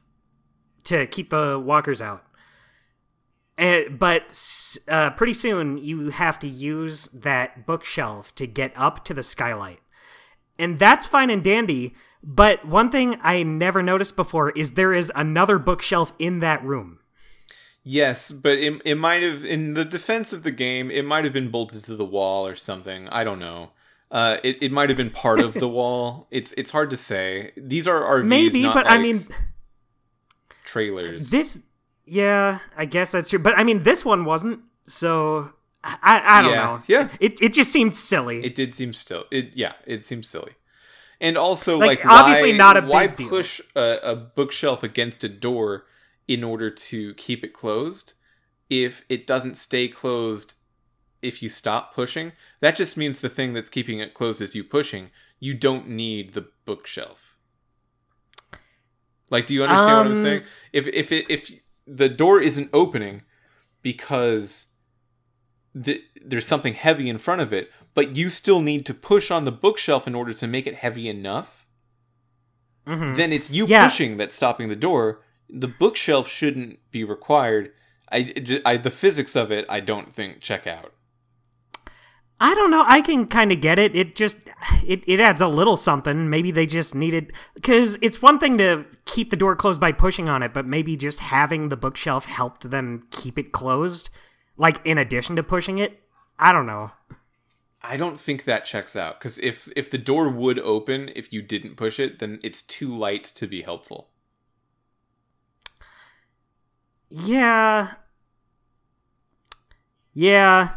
to keep the walkers out. And, but uh, pretty soon you have to use that bookshelf to get up to the skylight. And that's fine and dandy, but one thing I never noticed before is there is another bookshelf in that room. Yes, but it, it might have, in the defense of the game, it might have been bolted to the wall or something. I don't know. Uh, it, it might have been part of the [LAUGHS] wall. It's it's hard to say. These are RVs, Maybe, but I mean, trailers. This, yeah, I guess that's true. But I mean, this one wasn't. So I, I, don't Yeah, know. yeah. it it just seemed silly. It did seem still. It yeah, it seems silly. And also, Like, like, obviously why, not a why big deal. push a, a bookshelf against a door in order to keep it closed if it doesn't stay closed if you stop pushing? That just means the thing that's keeping it closed is you pushing. You don't need the bookshelf. Like, do you understand what I'm Um, saying? If if it, if the door isn't opening because th- there's something heavy in front of it, but you still need to push on the bookshelf in order to make it heavy enough, Mhm. then it's you Yeah. pushing that's stopping the door. The bookshelf shouldn't be required. I, I the physics of it, I don't think check out. I don't know. I can kind of get it. It just it, it adds a little something. Maybe they just needed because it's one thing to keep the door closed by pushing on it, but maybe just having the bookshelf helped them keep it closed, like in addition to pushing it. I don't know. I don't think that checks out because if if the door would open if you didn't push it, then it's too light to be helpful. Yeah. Yeah.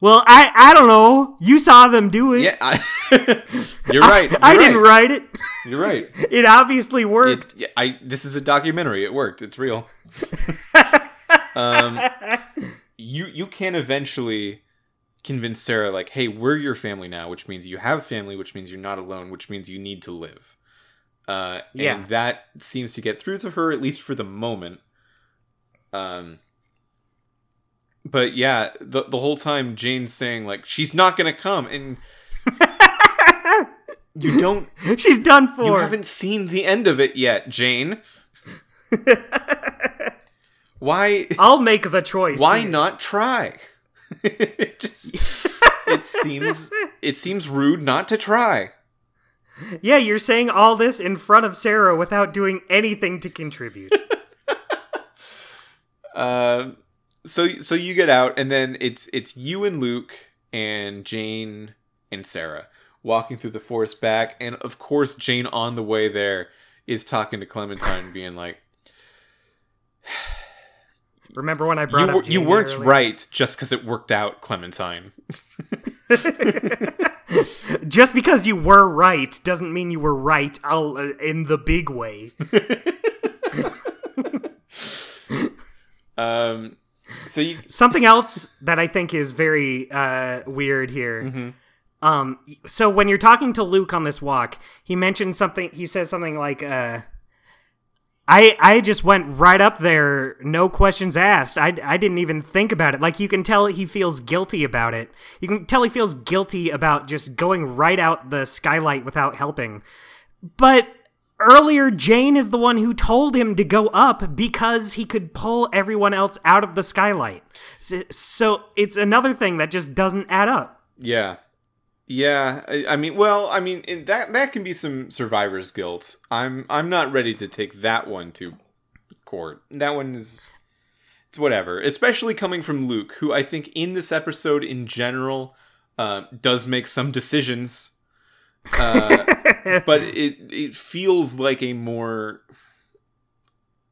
Well, I I don't know. You saw them do it. Yeah, I, [LAUGHS] you're right. I you're didn't write it. You're right. [LAUGHS] It obviously worked. It, yeah, I this is a documentary. It worked. It's real. [LAUGHS] um, [LAUGHS] you you can eventually convince Sarah like, hey, we're your family now, which means you have family, which means you're not alone, which means you need to live. Uh, Yeah. and that seems to get through to her at least for the moment. Um, but yeah, the the whole time Jane's saying like she's not gonna come, and [LAUGHS] you don't She's done for. you haven't seen the end of it yet, Jane. [LAUGHS] why I'll make the choice. why here. not try? [LAUGHS] it just it seems it seems rude not to try. Yeah, you're saying all this in front of Sarah without doing anything to contribute. [LAUGHS] Uh, so so you get out and then it's it's you and Luke and Jane and Sarah walking through the forest back and of course Jane on the way there is talking to Clementine being like Remember when I brought you, up you weren't earlier? right just because it worked out, Clementine. [LAUGHS] Just because you were right doesn't mean you were right I'll, uh, in the big way. [LAUGHS] [LAUGHS] Um, so you Something else that I think is very uh, weird here. Mm-hmm. Um, so when you're talking to Luke on this walk, he mentions something. He says something like, uh, "I I just went right up there, no questions asked. I I didn't even think about it. Like you can tell he feels guilty about it. You can tell he feels guilty about just going right out the skylight without helping. But." Earlier, Jane is the one who told him to go up because he could pull everyone else out of the skylight. So, so it's another thing that just doesn't add up. Yeah. Yeah, I, I mean, well, I mean, in that that can be some survivor's guilt. I'm I'm not ready to take that one to court. That one is it's whatever, especially coming from Luke, who I think in this episode in general uh, does make some decisions, uh, [LAUGHS] but it it feels like a more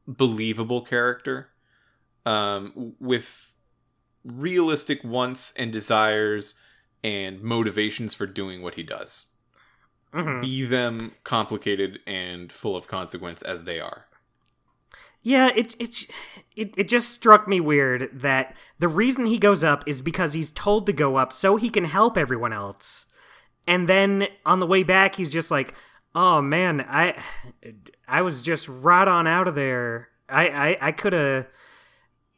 believable character um, with realistic wants and desires and motivations for doing what he does. Mhm. Be them complicated and full of consequence as they are. Yeah, it, it's it, it just struck me weird that the reason he goes up is because he's told to go up so he can help everyone else. And then on the way back he's just like, "Oh man, I I was just right on out of there. I I, I could have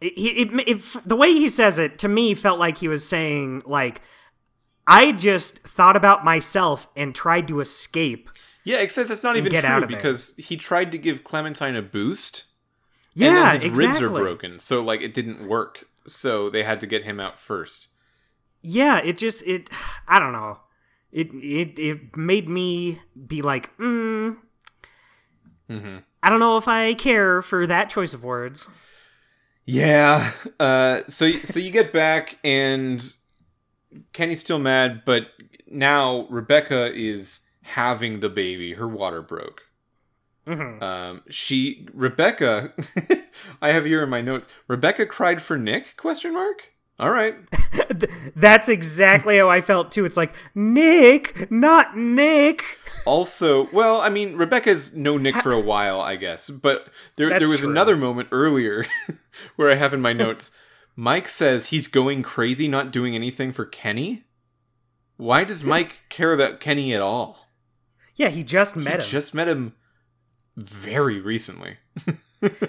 it, it, it, the way he says it to me felt like he was saying like I just thought about myself and tried to escape. Yeah, except that's not even get out true because he tried to give Clementine a boost Yeah, and then his exactly. ribs are broken. So like it didn't work. So they had to get him out first. yeah it just it i don't know it it it made me be like mm, hmm i don't know if i care for that choice of words Yeah. Uh, so so you get back and Kenny's still mad, but now Rebecca is having the baby. Her water broke. Mhm. Um, she Rebecca. [LAUGHS] I have here in my notes. Rebecca cried for Nick? Question mark. All right. [LAUGHS] That's exactly how i felt too it's like nick not nick Also, well, I mean, Rebecca's no Nick for a while, I guess. But there, That's there was true. another moment earlier [LAUGHS] where I have in my notes. Mike says he's going crazy, not doing anything for Kenny. Why does Mike care about Kenny at all? yeah he just met he him just met him very recently. [LAUGHS]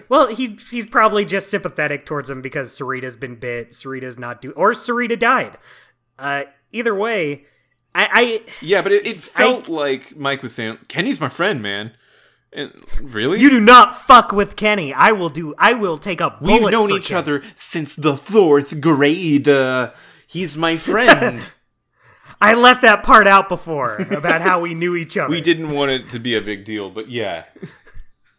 Well, he he's probably just sympathetic towards him because Sarita's been bit. Sarita's not do or Sarita died. Uh, either way, I, I Yeah, but it, it felt like Mike was saying, "Kenny's my friend, man." And really, you do not fuck with Kenny. I will do. I will take a bullet. we've known each Kenny. other since the fourth grade. Uh, he's my friend. [LAUGHS] I left that part out before about how we knew each other. we didn't want it to be a big deal, but yeah, [LAUGHS]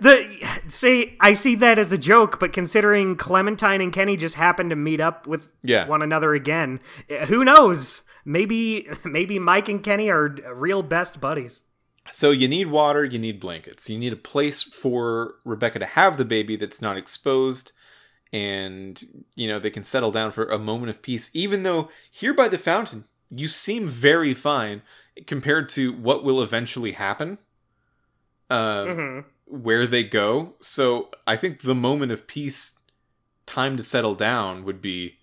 The say I see that as a joke, but considering Clementine and Kenny just happened to meet up with Yeah. one another again, eh, who knows? Maybe maybe Mike and Kenny are real best buddies. So you need water, you need blankets. You need a place for Rebecca to have the baby that's not exposed and you know they can settle down for a moment of peace even though here by the fountain you seem very fine compared to what will eventually happen uh, Mhm. where they go so i think the moment of peace time to settle down would be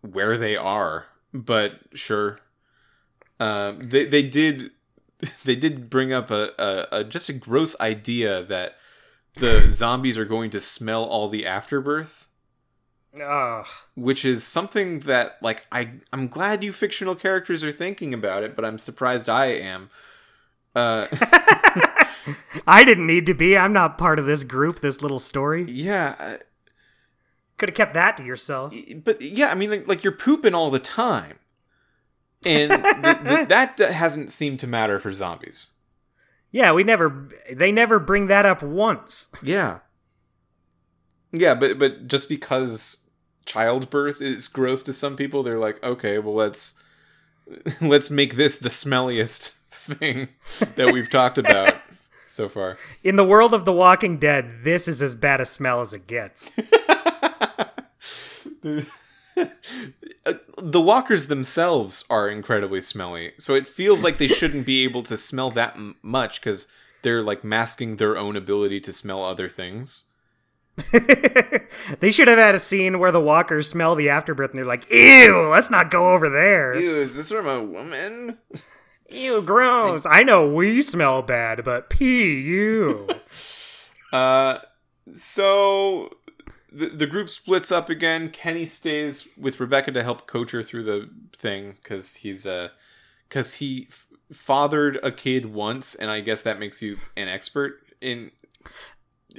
where they are but sure um, they, they did [LAUGHS] they did bring up a, a, a just a gross idea that the [LAUGHS] zombies are going to smell all the afterbirth Ugh. which is something that like I I'm glad you fictional characters are thinking about it but I'm surprised I am uh [LAUGHS] I didn't need to be. I'm not part of this group. This little story yeah could have kept that to yourself. but yeah I mean like, like you're pooping all the time and [LAUGHS] th- th- that hasn't seemed to matter for zombies Yeah, we never. They never bring that up once. Yeah. Yeah, but but just because childbirth is gross to some people, they're like, okay, well let's [LAUGHS] let's make this the smelliest [LAUGHS] thing that we've talked about so far. In the world of The Walking Dead, this is as bad a smell as it gets. [LAUGHS] the walkers themselves are incredibly smelly, so it feels like they shouldn't be able to smell that m- much because they're like masking their own ability to smell other things. [LAUGHS] they should have had a scene where the walkers smell the afterbirth and they're like, "Ew, let's not go over there." Ew, is this from a woman? [LAUGHS] Ew, gross. I know we smell bad, but pee you. Uh, so the the group splits up again. Kenny stays with Rebecca to help coach her through the thing because he's uh because he f- fathered a kid once, and I guess that makes you an expert in.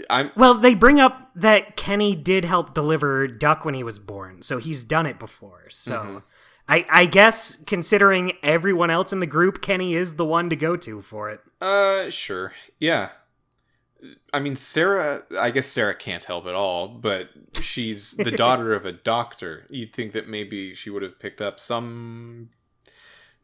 I'm well, they bring up that Kenny did help deliver Duck when he was born, so he's done it before. So. Mm-hmm. I, I guess considering everyone else in the group, Kenny is the one to go to for it. uh sure yeah. I mean, Sarah. I guess Sarah can't help at all, but she's the [LAUGHS] daughter of a doctor. You'd think that maybe she would have picked up some.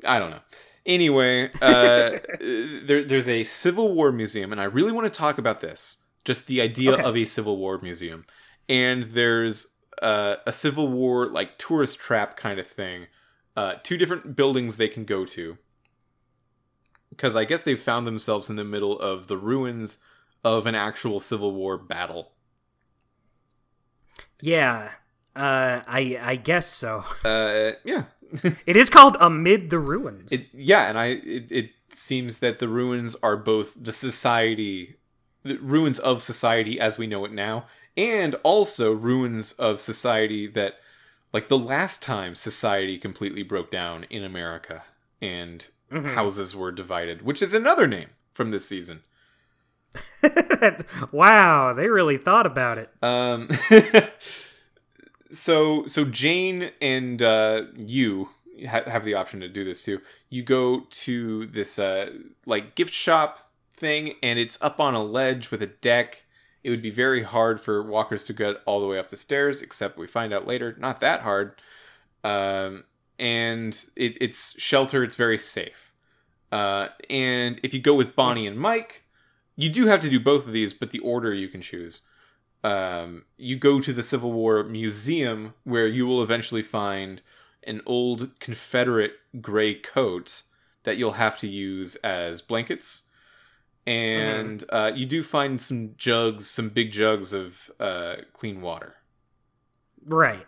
I don't know. Anyway, uh, [LAUGHS] there, there's a Civil War museum, and I really want to talk about this. Just the idea Okay. of a Civil War museum, and there's uh, a Civil War like tourist trap kind of thing. Uh, two different buildings they can go to because I guess they've found themselves in the middle of the ruins of an actual Civil War battle. Yeah, uh, I I guess so. Uh, yeah, [LAUGHS] It is called Amid the Ruins. it yeah, and I it, it seems that the ruins are both the society, the ruins of society as we know it now, and also ruins of society that, like the last time society completely broke down in America and Mhm. houses were divided, which is another name from this season. [LAUGHS] wow, they really thought about it. Um, [LAUGHS] so so Jane and uh, you ha- have the option to do this too. You go to this uh, like gift shop thing, and it's up on a ledge with a deck. It would be very hard for walkers to get all the way up the stairs, except we find out later, not that hard. Um, and it, it's shelter. It's very safe. Uh, and if you go with Bonnie and Mike, you do have to do both of these, but the order you can choose um, you go to the Civil War Museum where you will eventually find an old Confederate gray coat that you'll have to use as blankets. And uh, you do find some jugs, some big jugs of uh, clean water. Right.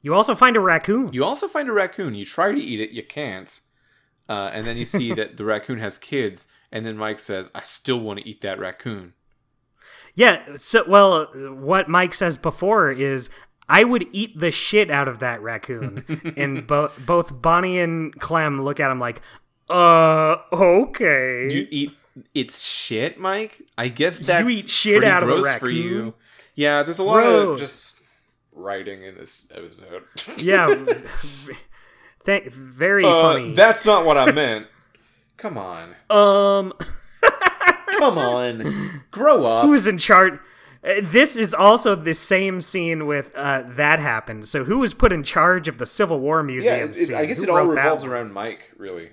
You also find a raccoon. You also find a raccoon. You try to eat it, you can't. Uh, and then you see [LAUGHS] that the raccoon has kids, and then Mike says, "I still want to eat that raccoon." Yeah. So, well, what Mike says before is, I would eat the shit out of that raccoon. [LAUGHS] and bo- both Bonnie and Clem look at him like, uh, okay. You eat its shit, Mike. I guess that's eat shit out of a gross for raccoon? you. Yeah, there's a lot of just writing in this episode. yeah. [LAUGHS] Th- very Uh, funny. That's not what I meant. Come on. um, [LAUGHS] Come on. Grow up. who is in charge? Uh, This is also the same scene with uh, that happened. So who was put in charge of the Civil War yeah, Museum? it- scene? I guess Who it all revolves around Mike, really.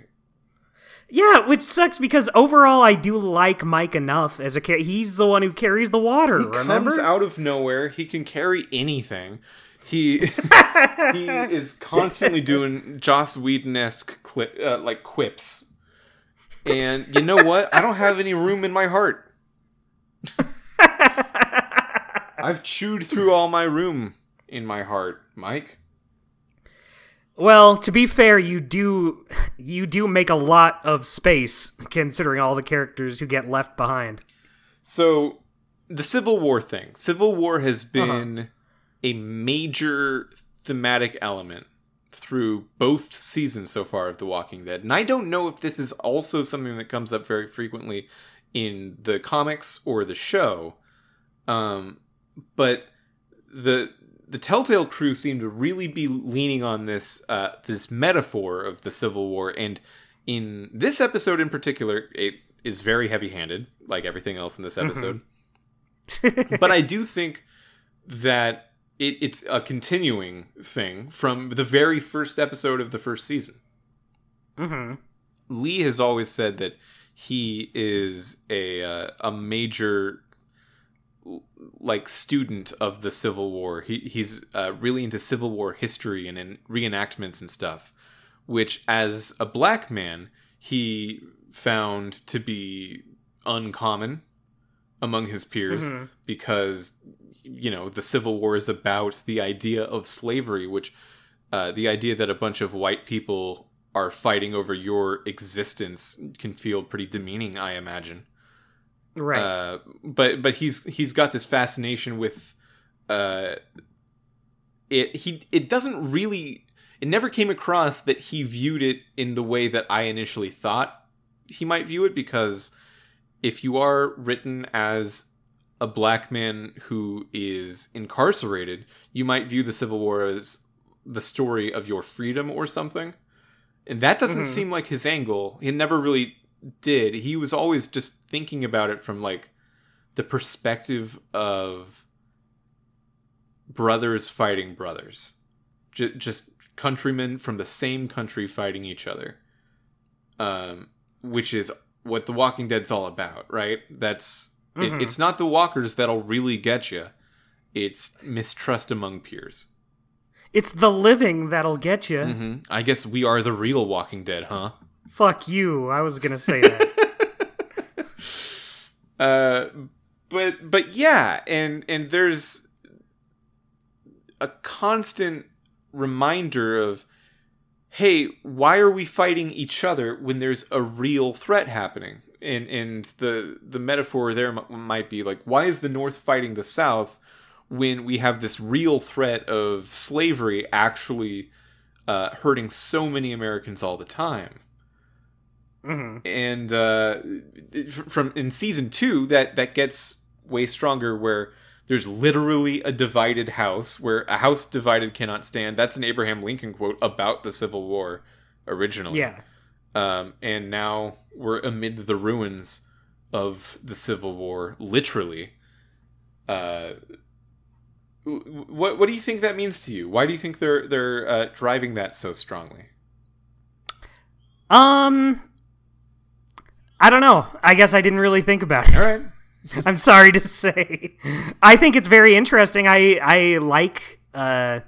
Yeah, which sucks because overall I do like Mike enough as a character. He's the one who carries the water. He remember? comes out of nowhere. He can carry anything. He [LAUGHS] he [LAUGHS] is constantly doing Joss Whedon esque cli- uh, like quips. And you know what? I don't have any room in my heart. [LAUGHS] I've chewed through all my room in my heart, Mike. Well, to be fair, you do you do make a lot of space considering all the characters who get left behind. So, the Civil War thing. Civil War has Uh-huh. been a major thematic element through both seasons so far of The Walking Dead. And I don't know if this is also something that comes up very frequently in the comics or the show. Um, but the the Telltale crew seem to really be leaning on this uh, this metaphor of the Civil War, and in this episode in particular, it is very heavy handed, like everything else in this episode. [LAUGHS] but I do think that it, it's a continuing thing from the very first episode of the first season. hmm Lee has always said that he is a uh, a major like student of the Civil War. He he's uh, really into Civil War history and in reenactments and stuff, which as a black man he found to be uncommon among his peers Mhm. because you know the Civil War is about the idea of slavery, which uh, the idea that a bunch of white people are fighting over your existence can feel pretty demeaning, I imagine. Right. Uh, but but he's he's got this fascination with uh, it. He it doesn't really. It never came across that he viewed it in the way that I initially thought he might view it because if you are written as a black man who is incarcerated, you might view the Civil War as the story of your freedom or something. And that doesn't Mhm. seem like his angle. He never really did. He was always just thinking about it from like the perspective of brothers fighting brothers. J- just countrymen from the same country fighting each other. Um, which is what The Walking Dead's all about, right? That's it, Mhm. it's not the walkers that'll really get you. It's mistrust among peers. it's the living that'll get you. hmm I guess we are the real Walking Dead, huh? Fuck you. I was gonna say that. [LAUGHS] uh but but yeah and and there's a constant reminder of hey why are we fighting each other when there's a real threat happening? And and the the metaphor there m- might be like why is the north fighting the south when we have this real threat of slavery actually uh, hurting so many americans all the time? Hmm and uh, from in season two that that gets way stronger where there's literally a divided house where a house divided cannot stand that's an abraham lincoln quote about the civil war originally Yeah. um, and now we're amid the ruins of the civil war literally uh, what what do you think that means to you why do you think they're they're uh, driving that so strongly Um. I don't know. I guess I didn't really think about it. all right [LAUGHS] I'm sorry to say. I think it's very interesting. I I like. Uh,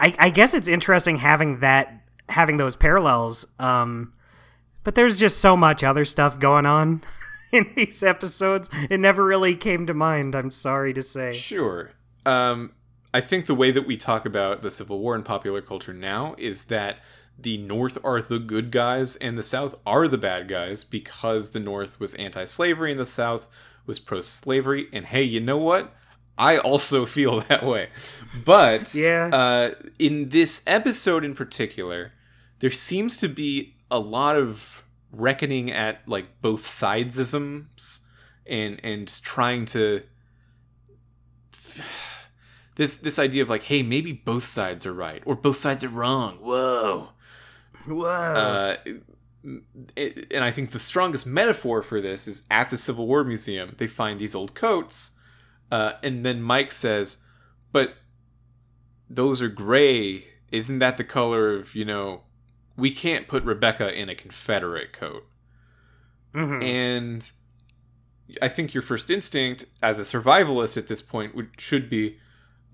I I guess it's interesting having that having those parallels. Um, but there's just so much other stuff going on [LAUGHS] in these episodes. It never really came to mind. I'm sorry to say. Sure. Um, I think the way that we talk about the Civil War in popular culture now is that the North are the good guys and the South are the bad guys because the North was anti slavery and the South was pro slavery. And hey, you know what? I also [LAUGHS] feel that way. But Yeah. uh, in this episode in particular, there seems to be a lot of reckoning at like both sidesisms and and trying to [SIGHS] this this idea of like hey maybe both sides are right or both sides are wrong whoa Whoa. uh, it, and I think the strongest metaphor for this is at the Civil War Museum. They find these old coats, uh, and then Mike says, "But those are gray. Isn't that the color of you know? We can't put Rebecca in a Confederate coat." Mhm. And I think your first instinct as a survivalist at this point would should be,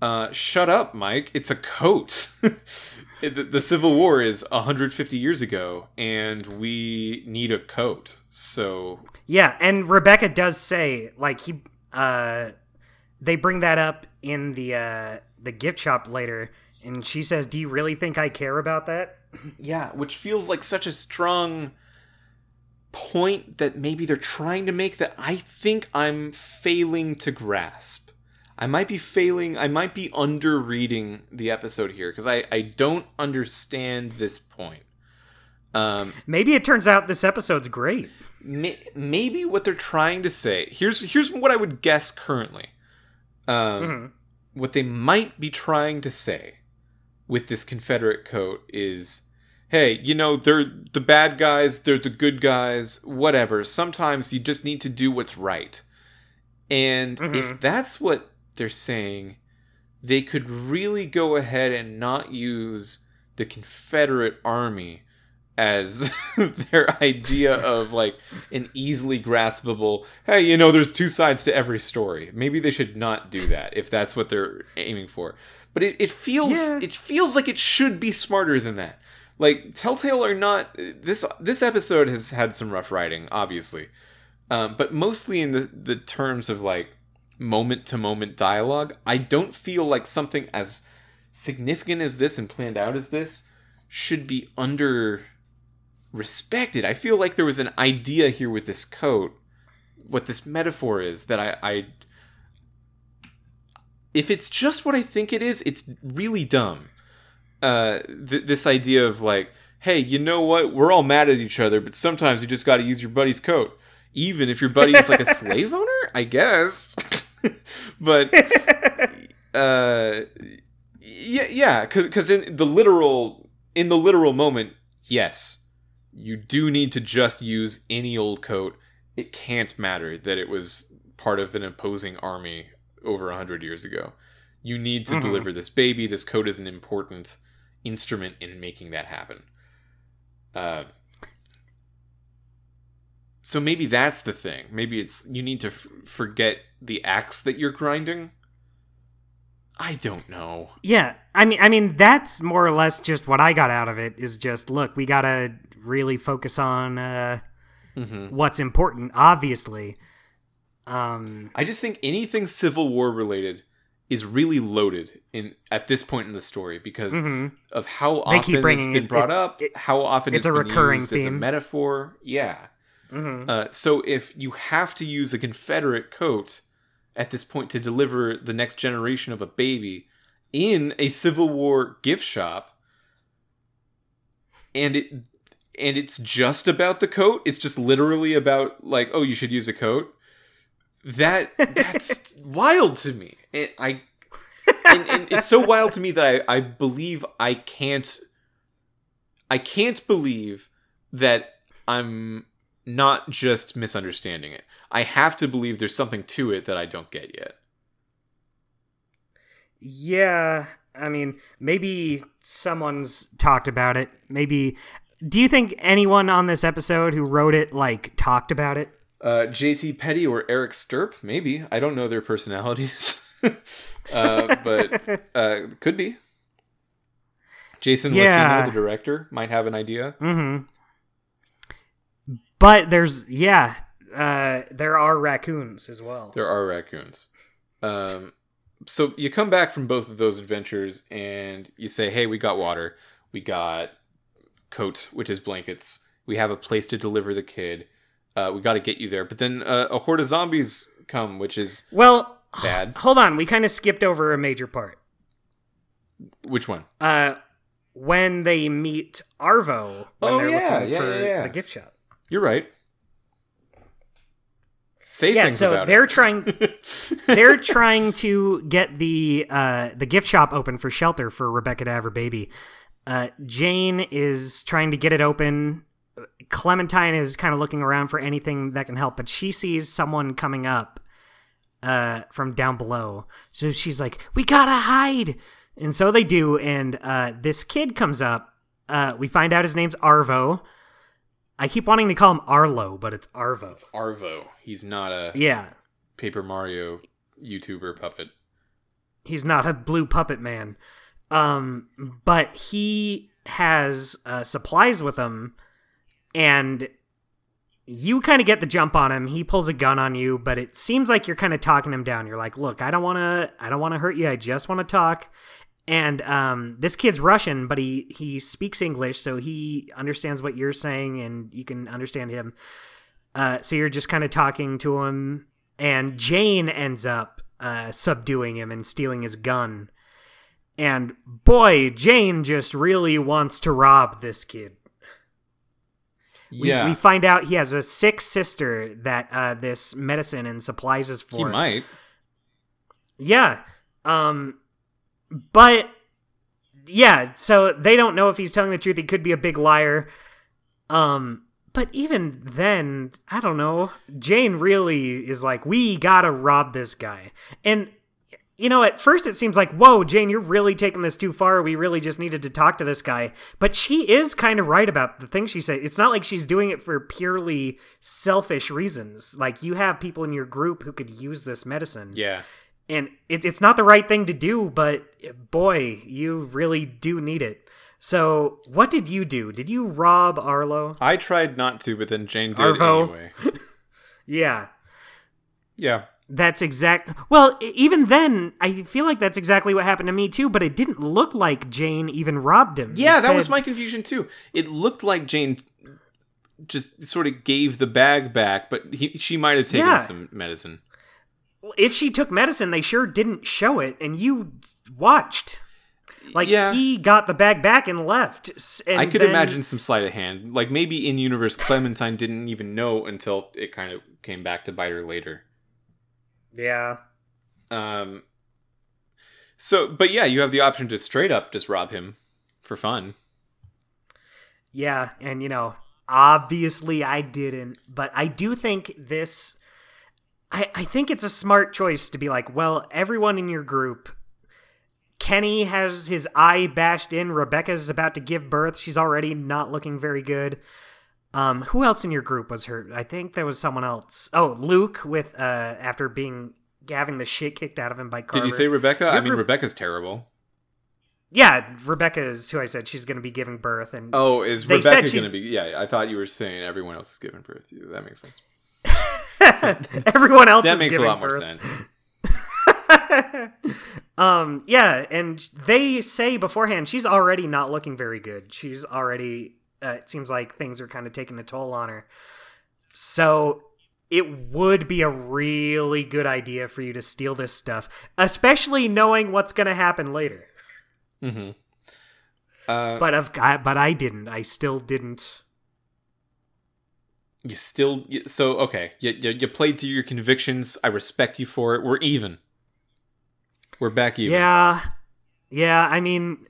uh, "Shut up, Mike. It's a coat." [LAUGHS] The, the Civil War is 150 years ago, and we need a coat. So Yeah, and Rebecca does say like he uh they bring that up in the uh the gift shop later and she says, "Do you really think I care about that?" [CLEARS THROAT] yeah, which feels like such a strong point that maybe they're trying to make that I think I'm failing to grasp. I might be failing, I might be under reading the episode here because I, I don't understand this point. Um, Maybe it turns out this episode's great. may- maybe what they're trying to say here's here's what I would guess currently. Um, Mhm. What they might be trying to say with this Confederate coat is, hey, you know, they're the bad guys, they're the good guys, whatever. Sometimes you just need to do what's right. And if that's what they're saying, they could really go ahead and not use the Confederate Army as [LAUGHS] their idea of like an easily graspable hey you know there's two sides to every story. Maybe they should not do that if that's what they're aiming for. But it, it feels Yeah. it feels like it should be smarter than that. Like telltale are not this this episode has had some rough writing obviously. Um, but mostly in the the terms of like moment to moment dialogue i don't feel like something as significant as this and planned out as this should be under respected. I feel like there was an idea here with this coat, what this metaphor is that I, I if it's just what I think it is, it's really dumb. Uh, th- this idea of like, hey, you know what? We're all mad at each other, but sometimes you just got to use your buddy's coat, even if your buddy is like a [LAUGHS] slave owner, I guess. But [LAUGHS] uh, yeah, yeah, because in the literal in the literal moment, yes, you do need to just use any old coat. It can't matter that it was part of an opposing army over a hundred years ago. You need to Mhm. deliver this baby. This coat is an important instrument in making that happen. Uh, so maybe that's the thing. Maybe it's you need to f- forget the axe that you're grinding. I don't know. Yeah, I mean, I mean that's more or less just what I got out of it. Is just look, we gotta really focus on uh, hmm what's important. Obviously, um, I just think anything Civil War related is really loaded in at this point in the story because mhm. of how They often it's been brought it- up, it- how often it's it's a recurring used as a theme. metaphor. Yeah. Mhm. Uh, so if you have to use a Confederate coat at this point to deliver the next generation of a baby in a Civil War gift shop, and it and it's just about the coat, it's just literally about like, oh, you should use a coat. That that's [LAUGHS] wild to me, and I and, and it's so wild to me that I, I believe I can't I can't believe that I'm not just misunderstanding it. I have to believe there's something to it that I don't get yet. Yeah, I mean, maybe someone's talked about it. Maybe. Do you think anyone on this episode who wrote it like talked about it? Uh, JT Petty or Eric Stirpe, maybe. I don't know their personalities. [LAUGHS] uh, but [LAUGHS] uh, could be. Jason Yeah. Latino, the director, might have an idea. Mm-hmm. But there's yeah, uh, there are raccoons as well. There are raccoons. Um, so you come back from both of those adventures and you say, "Hey, we got water. We got coat, which is blankets. We have a place to deliver the kid. Uh, we got to get you there. But then uh, a horde of zombies come, which is Well, bad. hold on. We kind of skipped over a major part. Which one? Uh, when they meet Arvo when Oh, they're yeah, looking yeah, for yeah. the gift shop. You're right. Say Yeah, things so about they're it. trying [LAUGHS] they're trying to get the uh, the gift shop open for shelter for Rebecca to have her baby. Uh, Jane is trying to get it open. Clementine is kind of looking around for anything that can help, but she sees someone coming up uh, from down below. So she's like, "We gotta hide," and so they do. And uh, this kid comes up. Uh, we find out his name's Arvo. I keep wanting to call him Arlo, but it's Arvo. It's Arvo. He's not a Yeah, Paper Mario YouTuber puppet. he's not a blue puppet man um but he has uh, supplies with him and you kind of get the jump on him he pulls a gun on you but it seems like you're kind of talking him down you're like look i don't want to i don't want to hurt you i just want to talk and um, this kid's russian but he he speaks english so he understands what you're saying and you can understand him uh, so you're just kind of talking to him, and Jane ends up uh, subduing him and stealing his gun. And boy, Jane just really wants to rob this kid. We, Yeah, we find out he has a sick sister that uh, this medicine and supplies is for. he might. Yeah. Um but yeah, so they don't know if he's telling the truth. He could be a big liar. Um but even then, I don't know. Jane really is like, "We got to rob this guy." And you know, at first it seems like, "Whoa, Jane, you're really taking this too far. We really just needed to talk to this guy." But she is kind of right about the things she said. It's not like she's doing it for purely selfish reasons. Like you have people in your group who could use this medicine Yeah. And it, it's not the right thing to do but boy you really do need it so what did you do did you rob arlo I tried not to, but then Jane did Arvo. anyway. [LAUGHS] yeah Yeah. that's exact well even then i feel like that's exactly what happened to me too but it didn't look like jane even robbed him Yeah, It that was my confusion too. It looked like Jane just sort of gave the bag back, but he, she might have taken Yeah. some medicine. If she took medicine they sure didn't show it and you watched like Yeah. he got the bag back and left and I could then- imagine some sleight of hand. Like maybe in universe, Clementine didn't even know until it kind of came back to bite her later. yeah Um. So, but yeah, you have the option to straight up just rob him for fun. Yeah, and you know, obviously I didn't, but I do think this I I think it's a smart choice to be like, well, everyone in your group Kenny has his eye bashed in, Rebecca's about to give birth. She's already not looking very good. Um who else in your group was hurt? I think there was someone else. Oh, Luke with uh after being having the shit kicked out of him by Carver. Did you say Rebecca? I mean, group- Rebecca's terrible. Yeah, Rebecca is who I said she's going to be giving birth and Oh, is Rebecca going to be? Yeah, I thought you were saying everyone else is giving birth. That makes sense. [LAUGHS] [LAUGHS] everyone else That makes a lot more sense. [LAUGHS] um yeah and they say beforehand she's already not looking very good. She's already uh, it seems like things are kind of taking a toll on her. So it would be a really good idea for you to steal this stuff especially knowing what's going to happen later. Hmm Uh, but of I, but i didn't. I still didn't you still so okay. You, you you played to your convictions. I respect you for it. We're even. We're back even. yeah yeah i mean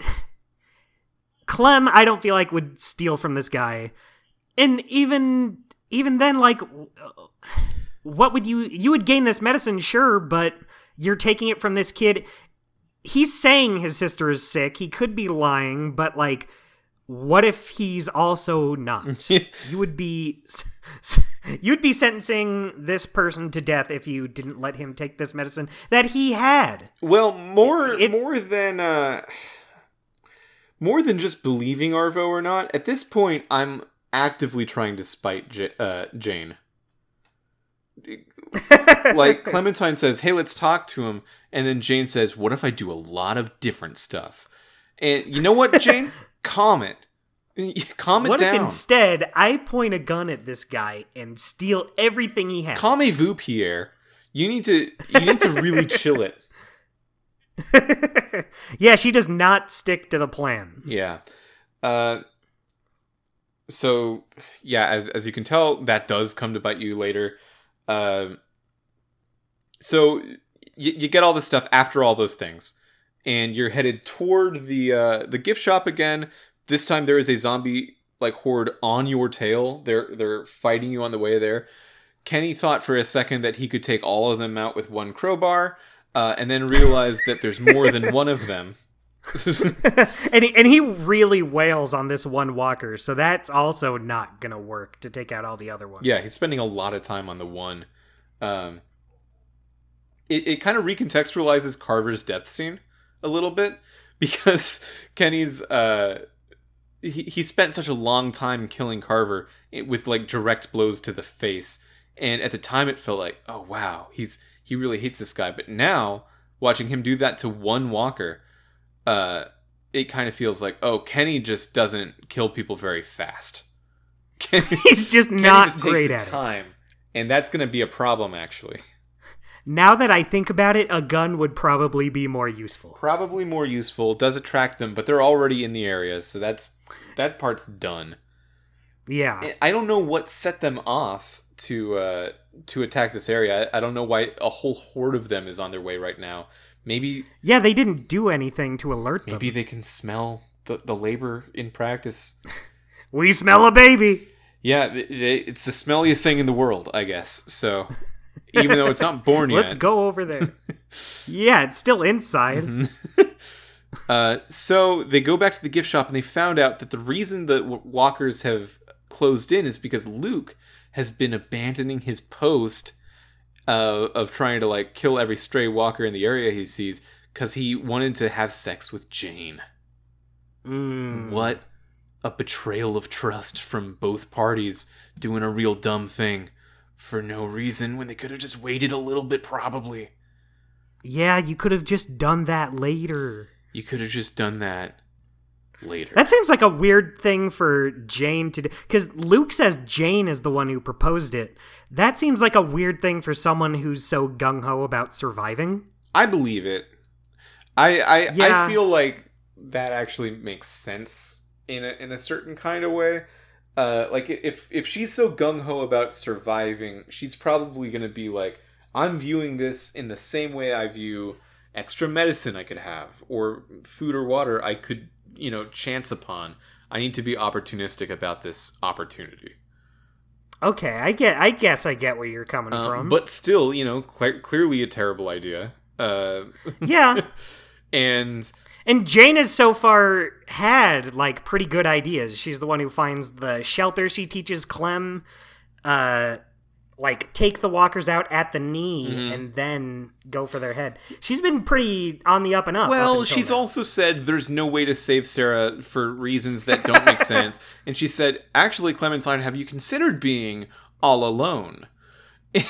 [SIGHS] clem i don't feel like would steal from this guy and even even then like [SIGHS] what would you you would gain this medicine sure but you're taking it from this kid he's saying his sister is sick he could be lying but like what if he's also not [LAUGHS] you would be you'd be sentencing this person to death if you didn't let him take this medicine that he had Well, more It- more than uh more than just believing Arvo or not. At this point, I'm actively trying to spite J- uh, Jane. [LAUGHS] Like Clementine says, "Hey, let's talk to him," and then Jane says, "What if I do a lot of different stuff?" And you know what, Jane? [LAUGHS] Calm it. Calm it What down. if instead I point a gun at this guy and steal everything he has? Calmez-vous, Pierre. You need to you need to really [LAUGHS] chill it. [LAUGHS] yeah, she does not stick to the plan. Yeah. Uh so yeah, as as you can tell, that does come to bite you later. Um so you, you get all this stuff after all those things. And you're headed toward the uh the gift shop again. This time there is a zombie like horde on your tail. They're they're fighting you on the way there. Kenny thought for a second that he could take all of them out with one crowbar, uh, and then realized that there's more than one of them. [LAUGHS] and he, and he really wails on this one walker, so that's also not gonna work to take out all the other ones. yeah, he's spending a lot of time on the one. Um, it it kind of recontextualizes Carver's death scene a little bit [LAUGHS] because Kenny's uh he he spent such a long time killing Carver with like direct blows to the face, and at the time it felt like oh wow he's he really hates this guy, but now watching him do that to one Walker, uh, it kind of feels like oh Kenny just doesn't kill people very fast. [LAUGHS] Kenny, he's just Kenny not just great at it. time, and that's going to be a problem actually. [LAUGHS] Now that I think about it, a gun would probably be more useful. Probably more useful. Does attract them, but they're already in the area, so that's that part's done. Yeah. I don't know what set them off to uh, to attack this area. I, I don't know why a whole horde of them is on their way right now. Maybe Yeah, they didn't do anything to alert them. maybe they can smell the, the labor in practice. We smell a baby. Yeah, it's the smelliest thing in the world, I guess. So [LAUGHS] even though it's not born yet, Let's go over there. [LAUGHS] yeah, it's still inside. Mm-hmm. [LAUGHS] Uh, so they go back to the gift shop and they found out that the reason the walkers have closed in is because Luke has been abandoning his post uh, of trying to like kill every stray walker in the area he sees because he wanted to have sex with Jane. Mm. What a betrayal of trust from both parties doing a real dumb thing for no reason when they could have just waited a little bit probably. Yeah, you could have just done that later. You could have just done that later. That seems like a weird thing for Jane to do. Because Luke says Jane is the one who proposed it. That seems like a weird thing for someone who's so gung ho about surviving. I believe it. I I, Yeah. I feel like that actually makes sense in a in a certain kind of way. Uh, like if if she's so gung ho about surviving, she's probably gonna be like, I'm viewing this in the same way I view extra medicine I could have or food or water I could you know chance upon. I need to be opportunistic about this opportunity. Okay, I get. I guess I get where you're coming Um, from. but still, you know, cle clearly a terrible idea. Uh, yeah, [LAUGHS] and and Jane has so far had like pretty good ideas. She's the one who finds the shelter. She teaches Clem, uh, like take the walkers out at the knee Mm-hmm. and then go for their head. She's been pretty on the up and up. up Well, until she's now. also said there's no way to save Sarah for reasons that don't make [LAUGHS] sense. And she said, actually, Clementine, have you considered being all alone? [LAUGHS]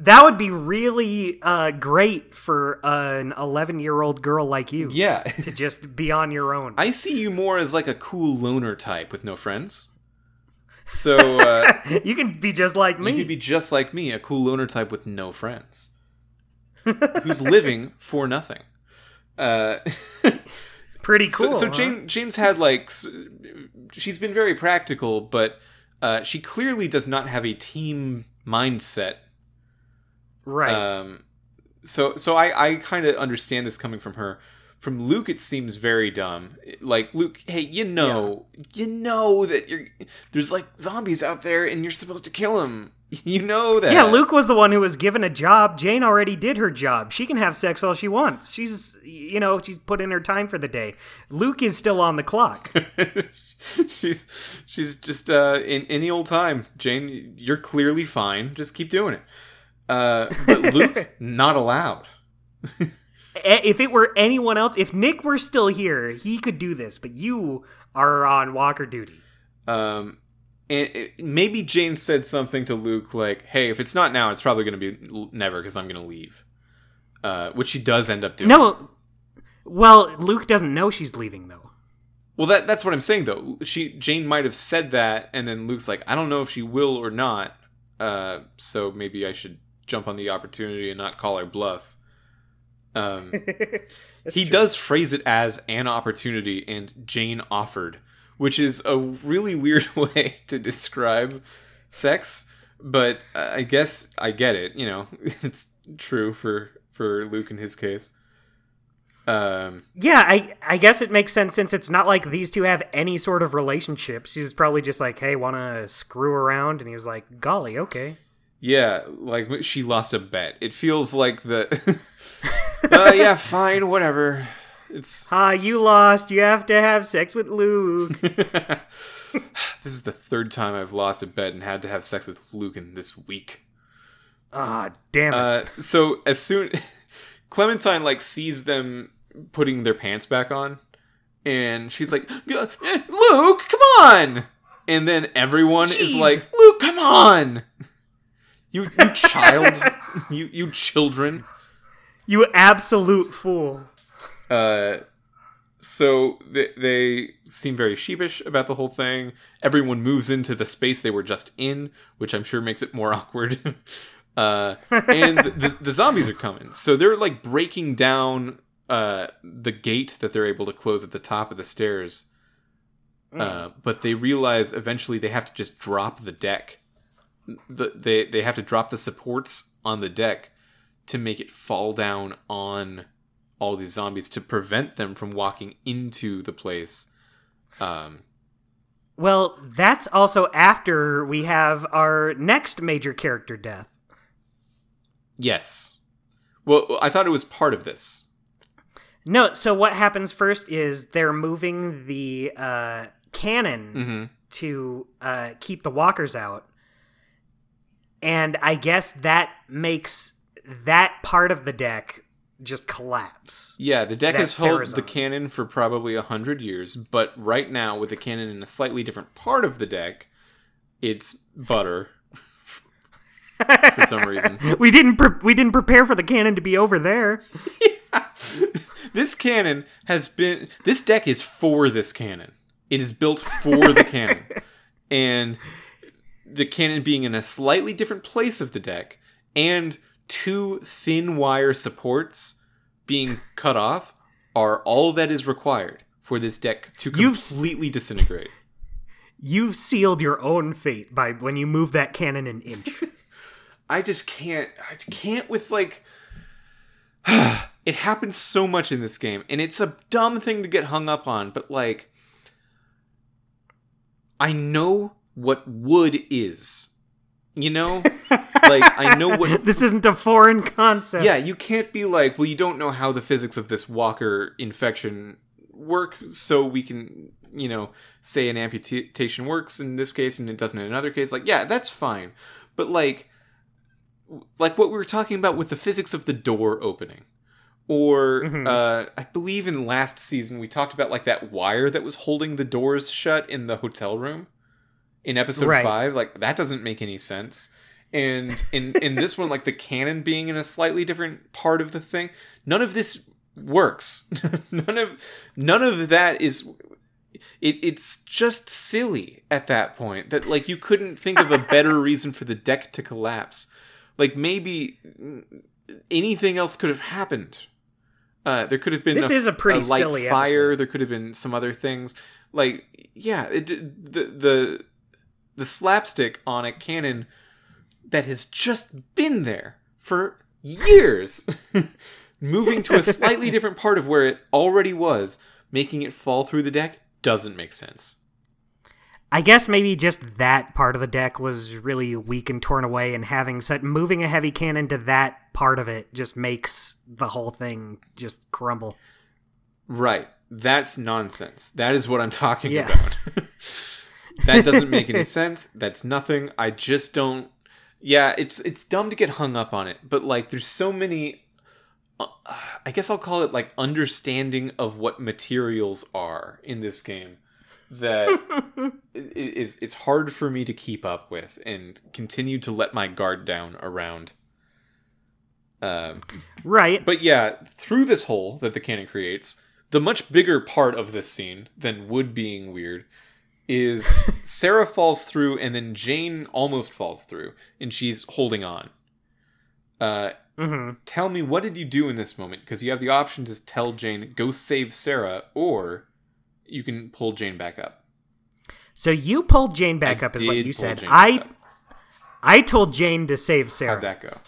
That would be really uh, great for an 11 year old girl like you Yeah. to just be on your own. I see you more as like a cool loner type with no friends. So [LAUGHS] uh, you can be just like me. you could be just like me, a cool loner type with no friends, who's living for nothing. Uh, [LAUGHS] Pretty cool. So, huh? Jane, James had like, she's been very practical, but uh, she clearly does not have a team mindset. right? Um, so, so I, I kind of understand this coming from her. From Luke, it seems very dumb. Like Luke, hey, you know, you know that you're there's like zombies out there, and you're supposed to kill them. [LAUGHS] You know that. yeah, Luke was the one who was given a job. Jane already did her job. She can have sex all she wants. She's, you know, she's put in her time for the day. Luke is still on the clock. [LAUGHS] she's she's just uh in any old time jane you're clearly fine just keep doing it uh but luke [LAUGHS] not allowed if it were anyone else, if Nick were still here, he could do this, but you are on Walker duty. um and it, maybe jane said something to luke like hey if it's not now it's probably going to be never because i'm going to leave uh which she does end up doing No, well, Luke doesn't know she's leaving though. Well, that that's what I'm saying though. She Jane might have said that, and then Luke's like, I don't know if she will or not. Uh, so maybe I should jump on the opportunity and not call her bluff. Um, [LAUGHS] he true. does phrase it as an opportunity, and Jane offered, which is a really weird [LAUGHS] way to describe sex. But I guess I get it. You know, [LAUGHS] it's true for for Luke in his case. Um, Yeah, I I guess it makes sense since it's not like these two have any sort of relationship. She's probably just like, "Hey, want to screw around?" And he was like, "Golly, okay." Yeah, like she lost a bet. It feels like the. [LAUGHS] uh, yeah, fine, whatever. It's. [LAUGHS] Ah, you lost. You have to have sex with Luke. [LAUGHS] this is the third time I've lost a bet and had to have sex with Luke in this week. Ah, damn it. Uh, so as soon [LAUGHS] Clementine like sees them putting their pants back on, and she's like, "Eh, "Luke, come on!" And then everyone is like, "Luke, come on!" You, you child, you, you children. you absolute fool. Uh, so they, they seem very sheepish about the whole thing. Everyone moves into the space they were just in, which I'm sure makes it more [LAUGHS] awkward. uh, and the, the zombies are coming, so they're like breaking down uh, the gate that they're able to close at the top of the stairs. Uh, but they realize eventually they have to just drop the deck. The, they they have to drop the supports on the deck to make it fall down on all these zombies to prevent them from walking into the place. Um, Well, that's also after we have our next major character death. yes. Well, I thought it was part of this. No, so what happens first is they're moving the uh, cannon hmm to uh, keep the walkers out. And I guess that makes that part of the deck just collapse. Yeah, the deck has held the cannon for probably a hundred years, but right now, with the cannon in a slightly different part of the deck, it's butter for some reason. [LAUGHS] we didn't pre- we didn't prepare for the cannon to be over there. [LAUGHS] this cannon has been this deck is for this cannon it is built for the [LAUGHS] cannon and the cannon being in a slightly different place of the deck and two thin wire supports being cut off are all that is required for this deck to You've completely disintegrate [LAUGHS] You've sealed your own fate by when you move that cannon an inch. [LAUGHS] I just can't. I can't with like. [SIGHS] it happens so much in this game, and it's a dumb thing to get hung up on. But like, I know what wood is. You know, [LAUGHS] like I know what. this isn't a foreign concept. Yeah, you can't be like, well, you don't know how the physics of this walker infection work, so we can, you know, say an amputation works in this case and it doesn't in another case. Like, yeah, that's fine. But like like what we were talking about with the physics of the door opening. Or Mhm. uh, I believe in last season we talked about like that wire that was holding the doors shut in the hotel room in episode Right. five. Like that doesn't make any sense. And in in this one, like the cannon being in a slightly different part of the thing, none of this works. [LAUGHS] none of none of that is. It, it's just silly at that point that like you couldn't think of a better [LAUGHS] reason for the deck to collapse. Like maybe anything else could have happened. Uh, there could have been This is a pretty light silly fire. episode. There could have been some other things. Like yeah, it, the the the slapstick on a cannon that has just been there for years, [LAUGHS] moving to a slightly [LAUGHS] different part of where it already was, making it fall through the deck doesn't make sense. I guess maybe just that part of the deck was really weak and torn away, and having set moving a heavy cannon to that part of it just makes the whole thing just crumble. Right. That's nonsense. That is what I'm talking Yeah. about. [LAUGHS] that doesn't make any [LAUGHS] sense. That's nothing. I just don't Yeah, it's it's dumb to get hung up on it, but like there's so many uh, I guess I'll call it like understanding of what materials are in this game that [LAUGHS] is it's hard for me to keep up with and continue to let my guard down around um Right. but yeah, through this hole that the cannon creates, the much bigger part of this scene than Wood being weird is Sarah falls through and then Jane almost falls through and she's holding on. Uh, hmm tell me what did you do in this moment because you have the option to tell Jane go save Sarah or you can pull Jane back up. So you pulled Jane back I up, is what you said. Jane I. I told Jane to save Sarah. How'd that go?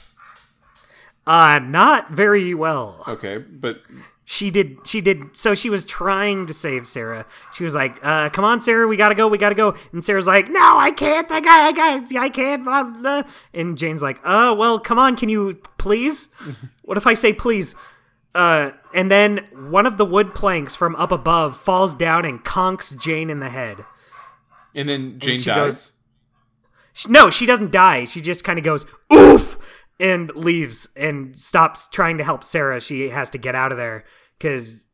Uh, not very well. Okay, but She did. She did. So she was trying to save Sarah. She was like, uh, "Come on, Sarah, we gotta go. We gotta go." And Sarah's like, "No, I can't. I got. I got. I can't." Blah, blah. And Jane's like, "Uh, well, come on. Can you please? [LAUGHS] what if I say please?" Uh, and then one of the wood planks from up above falls down and conks Jane in the head. and then Jane she dies. goes- She- No, she doesn't die. She just kind of goes oof and leaves and stops trying to help Sarah. She has to get out of there because,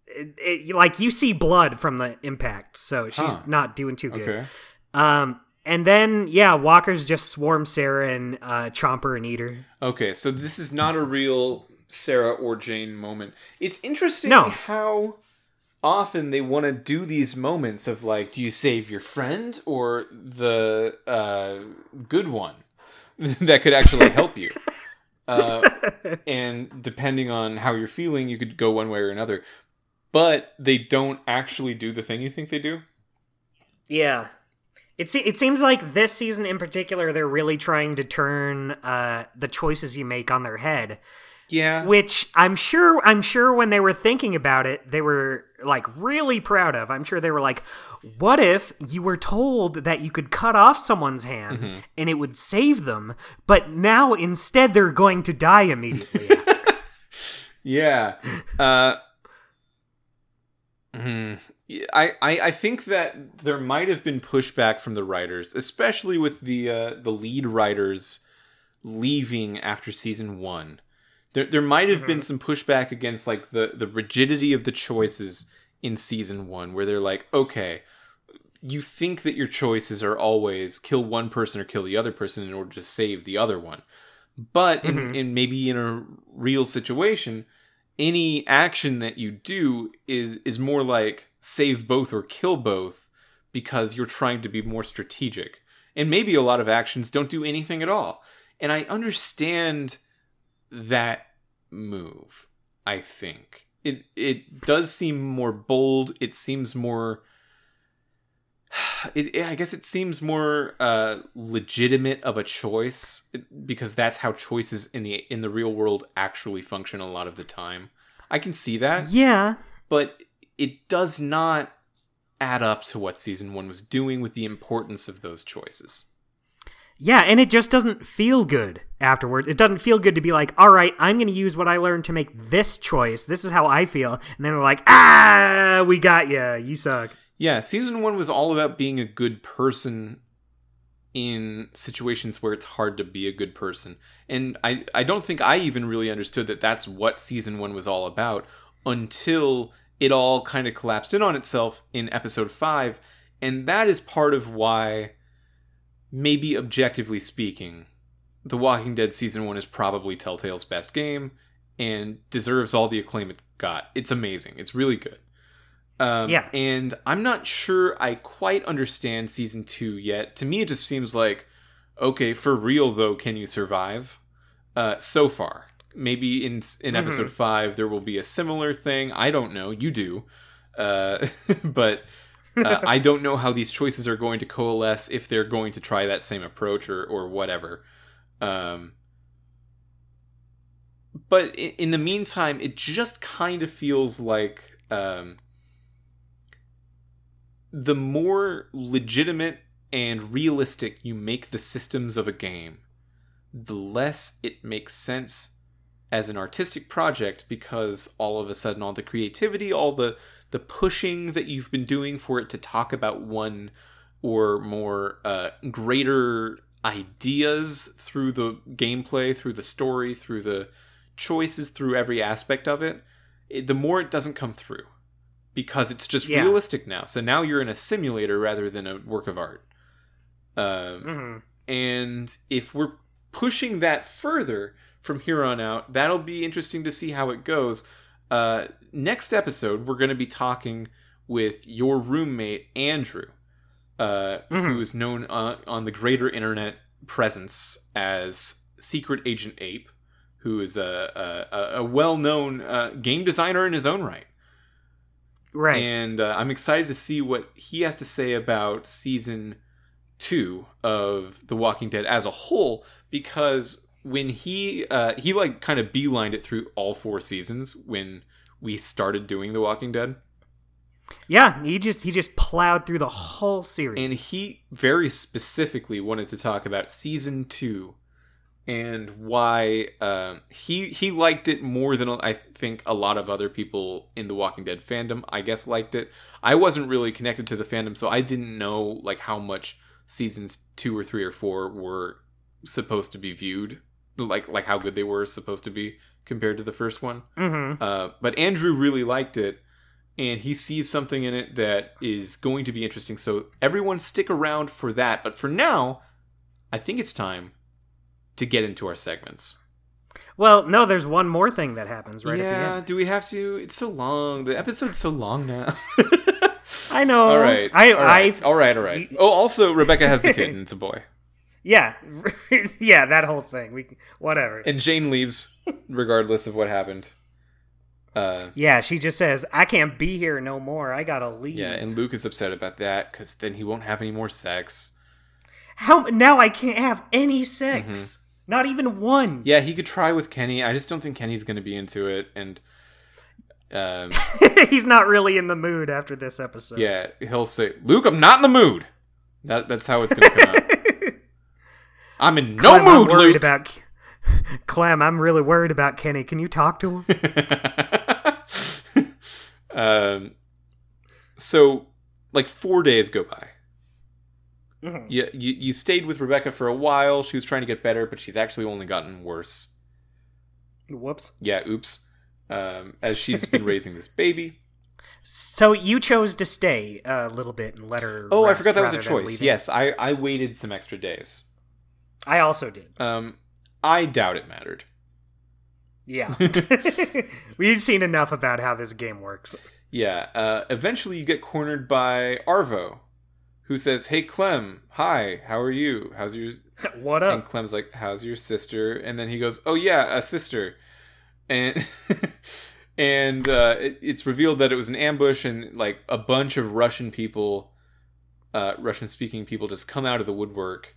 like, you see blood from the impact, so she's Huh. not doing too good. okay. Um, and then yeah, walkers just swarm Sarah and uh, Chomper and eat her. Okay, so this is not a real Sarah or Jane moment. It's interesting No. how often they want to do these moments of like, do you save your friend or the uh, good one [LAUGHS] that could actually help you? [LAUGHS] uh, and depending on how you're feeling, you could go one way or another. But they don't actually do the thing you think they do. Yeah. It, se- it seems like this season in particular, they're really trying to turn uh, the choices you make on their head. Yeah. which I'm sure I'm sure when they were thinking about it, they were like really proud of. I'm sure they were like, "What if you were told that you could cut off someone's hand and it would save them, but now instead they're going to die immediately?" after?" [LAUGHS] Yeah. Uh. Yeah, I, I, I think that there might have been pushback from the writers, especially with the uh, the lead writers leaving after season one. There, there might have been some pushback against like the, the rigidity of the choices in season one, where they're like, okay, you think that your choices are always kill one person or kill the other person in order to save the other one. But in, Mhm. in maybe in a real situation, any action that you do is is more like save both or kill both because you're trying to be more strategic. And maybe a lot of actions don't do anything at all. And I understand that move, I think. It it does seem more bold. It seems more [SIGHS] it, I guess it seems more uh, legitimate of a choice because that's how choices in the in the real world actually function a lot of the time. I can see that, yeah. but it does not add up to what season one was doing with the importance of those choices. Yeah, and it just doesn't feel good afterward. It doesn't feel good to be like, all right, I'm going to use what I learned to make this choice. This is how I feel. And then they're like, ah, we got you. You suck. Yeah, season one was all about being a good person in situations where it's hard to be a good person. And I, I don't think I even really understood that that's what season one was all about until it all kind of collapsed in on itself in episode five. And that is part of why, maybe objectively speaking, The Walking Dead season one is probably Telltale's best game and deserves all the acclaim it got. It's amazing. It's really good. Um, Yeah. And I'm not sure I quite understand season two yet. To me, it just seems like, okay, for real though, can you survive? Uh, so far, maybe in in episode five there will be a similar thing. I don't know. You do, uh, [LAUGHS] but uh, [LAUGHS] I don't know how these choices are going to coalesce if they're going to try that same approach or or whatever. Um, but in the meantime, it just kind of feels like um, the more legitimate and realistic you make the systems of a game, the less it makes sense as an artistic project because all of a sudden all the creativity, all the the pushing that you've been doing for it to talk about one or more uh, greater ideas through the gameplay, through the story, through the choices, through every aspect of it, it the more it doesn't come through because it's just Yeah. realistic now. So now you're in a simulator rather than a work of art. Um, hmm and if we're pushing that further from here on out, that'll be interesting to see how it goes. Uh, next episode, we're going to be talking with your roommate Andrew, uh, who is known uh, on the greater internet presence as Secret Agent Ape, who is a a, a well-known uh, game designer in his own right. Right. And uh, I'm excited to see what he has to say about season two of The Walking Dead as a whole, because when he uh, he like kind of beelined it through all four seasons when we started doing The Walking Dead, yeah, he just he just plowed through the whole series. and he very specifically wanted to talk about season two and why uh, he he liked it more than I think a lot of other people in the Walking Dead fandom. I guess liked it. I wasn't really connected to the fandom, so I didn't know like how much seasons two or three or four were supposed to be viewed, like like how good they were supposed to be compared to the first one. mm-hmm. Uh, but Andrew really liked it, and he sees something in it that is going to be interesting. So everyone stick around for that. But for now, I think it's time to get into our segments. Well, no, there's one more thing that happens right at the yeah, end. do we have to? It's so long. The episode's so long now. I know. [LAUGHS] all right. I, all right. I, all right. All right. Oh, also, Rebecca has the kitten. It's a boy. Yeah, [LAUGHS] yeah, that whole thing. We, whatever. And Jane leaves, regardless of what happened. Uh, yeah, she just says, "I can't be here no more. I gotta leave." yeah, and Luke is upset about that because then he won't have any more sex. How now? I can't have any sex. Mm-hmm. Not even one. Yeah, he could try with Kenny. I just don't think Kenny's going to be into it. And um, [LAUGHS] He's not really in the mood after this episode. yeah, he'll say, "Luke, I'm not in the mood." That that's how it's going to come [LAUGHS] out. I'm in no Clem, mood, I'm worried Luke. about [LAUGHS] Clem. I'm really worried about Kenny. Can you talk to him? [LAUGHS] um, so like four days go by. Mhm. You, you you stayed with Rebecca for a while. She was trying to get better, but she's actually only gotten worse. Whoops. Yeah, oops. Um, as she's been [LAUGHS] raising this baby. So you chose to stay a little bit and let her. Oh, I forgot that was a choice. Yes, I I waited some extra days. I also did. Um, I doubt it mattered. Yeah. [LAUGHS] [LAUGHS] We've seen enough about how this game works. Yeah. Uh, eventually, you get cornered by Arvo, who says, "Hey, Clem. Hi. How are you? How's your?" [LAUGHS] what And up? Clem's like, "How's your sister?" And then he goes, "Oh yeah, a sister." And and uh, it, it's revealed that it was an ambush, and like a bunch of Russian people, uh, Russian-speaking people, just come out of the woodwork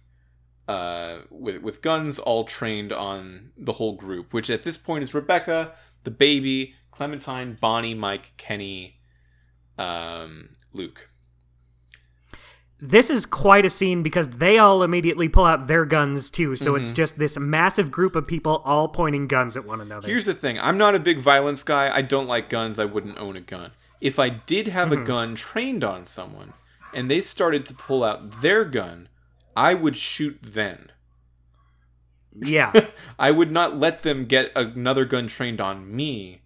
uh, with with guns, all trained on the whole group. Which at this point is Rebecca, the baby, Clementine, Bonnie, Mike, Kenny, um, Luke. This is quite a scene because they all immediately pull out their guns too. So Mm-hmm. it's just this massive group of people all pointing guns at one another. Here's the thing I'm not a big violence guy. I don't like guns. I wouldn't own a gun. If I did have a gun trained on someone and they started to pull out their gun, I would shoot then. yeah. [LAUGHS] I would not let them get another gun trained on me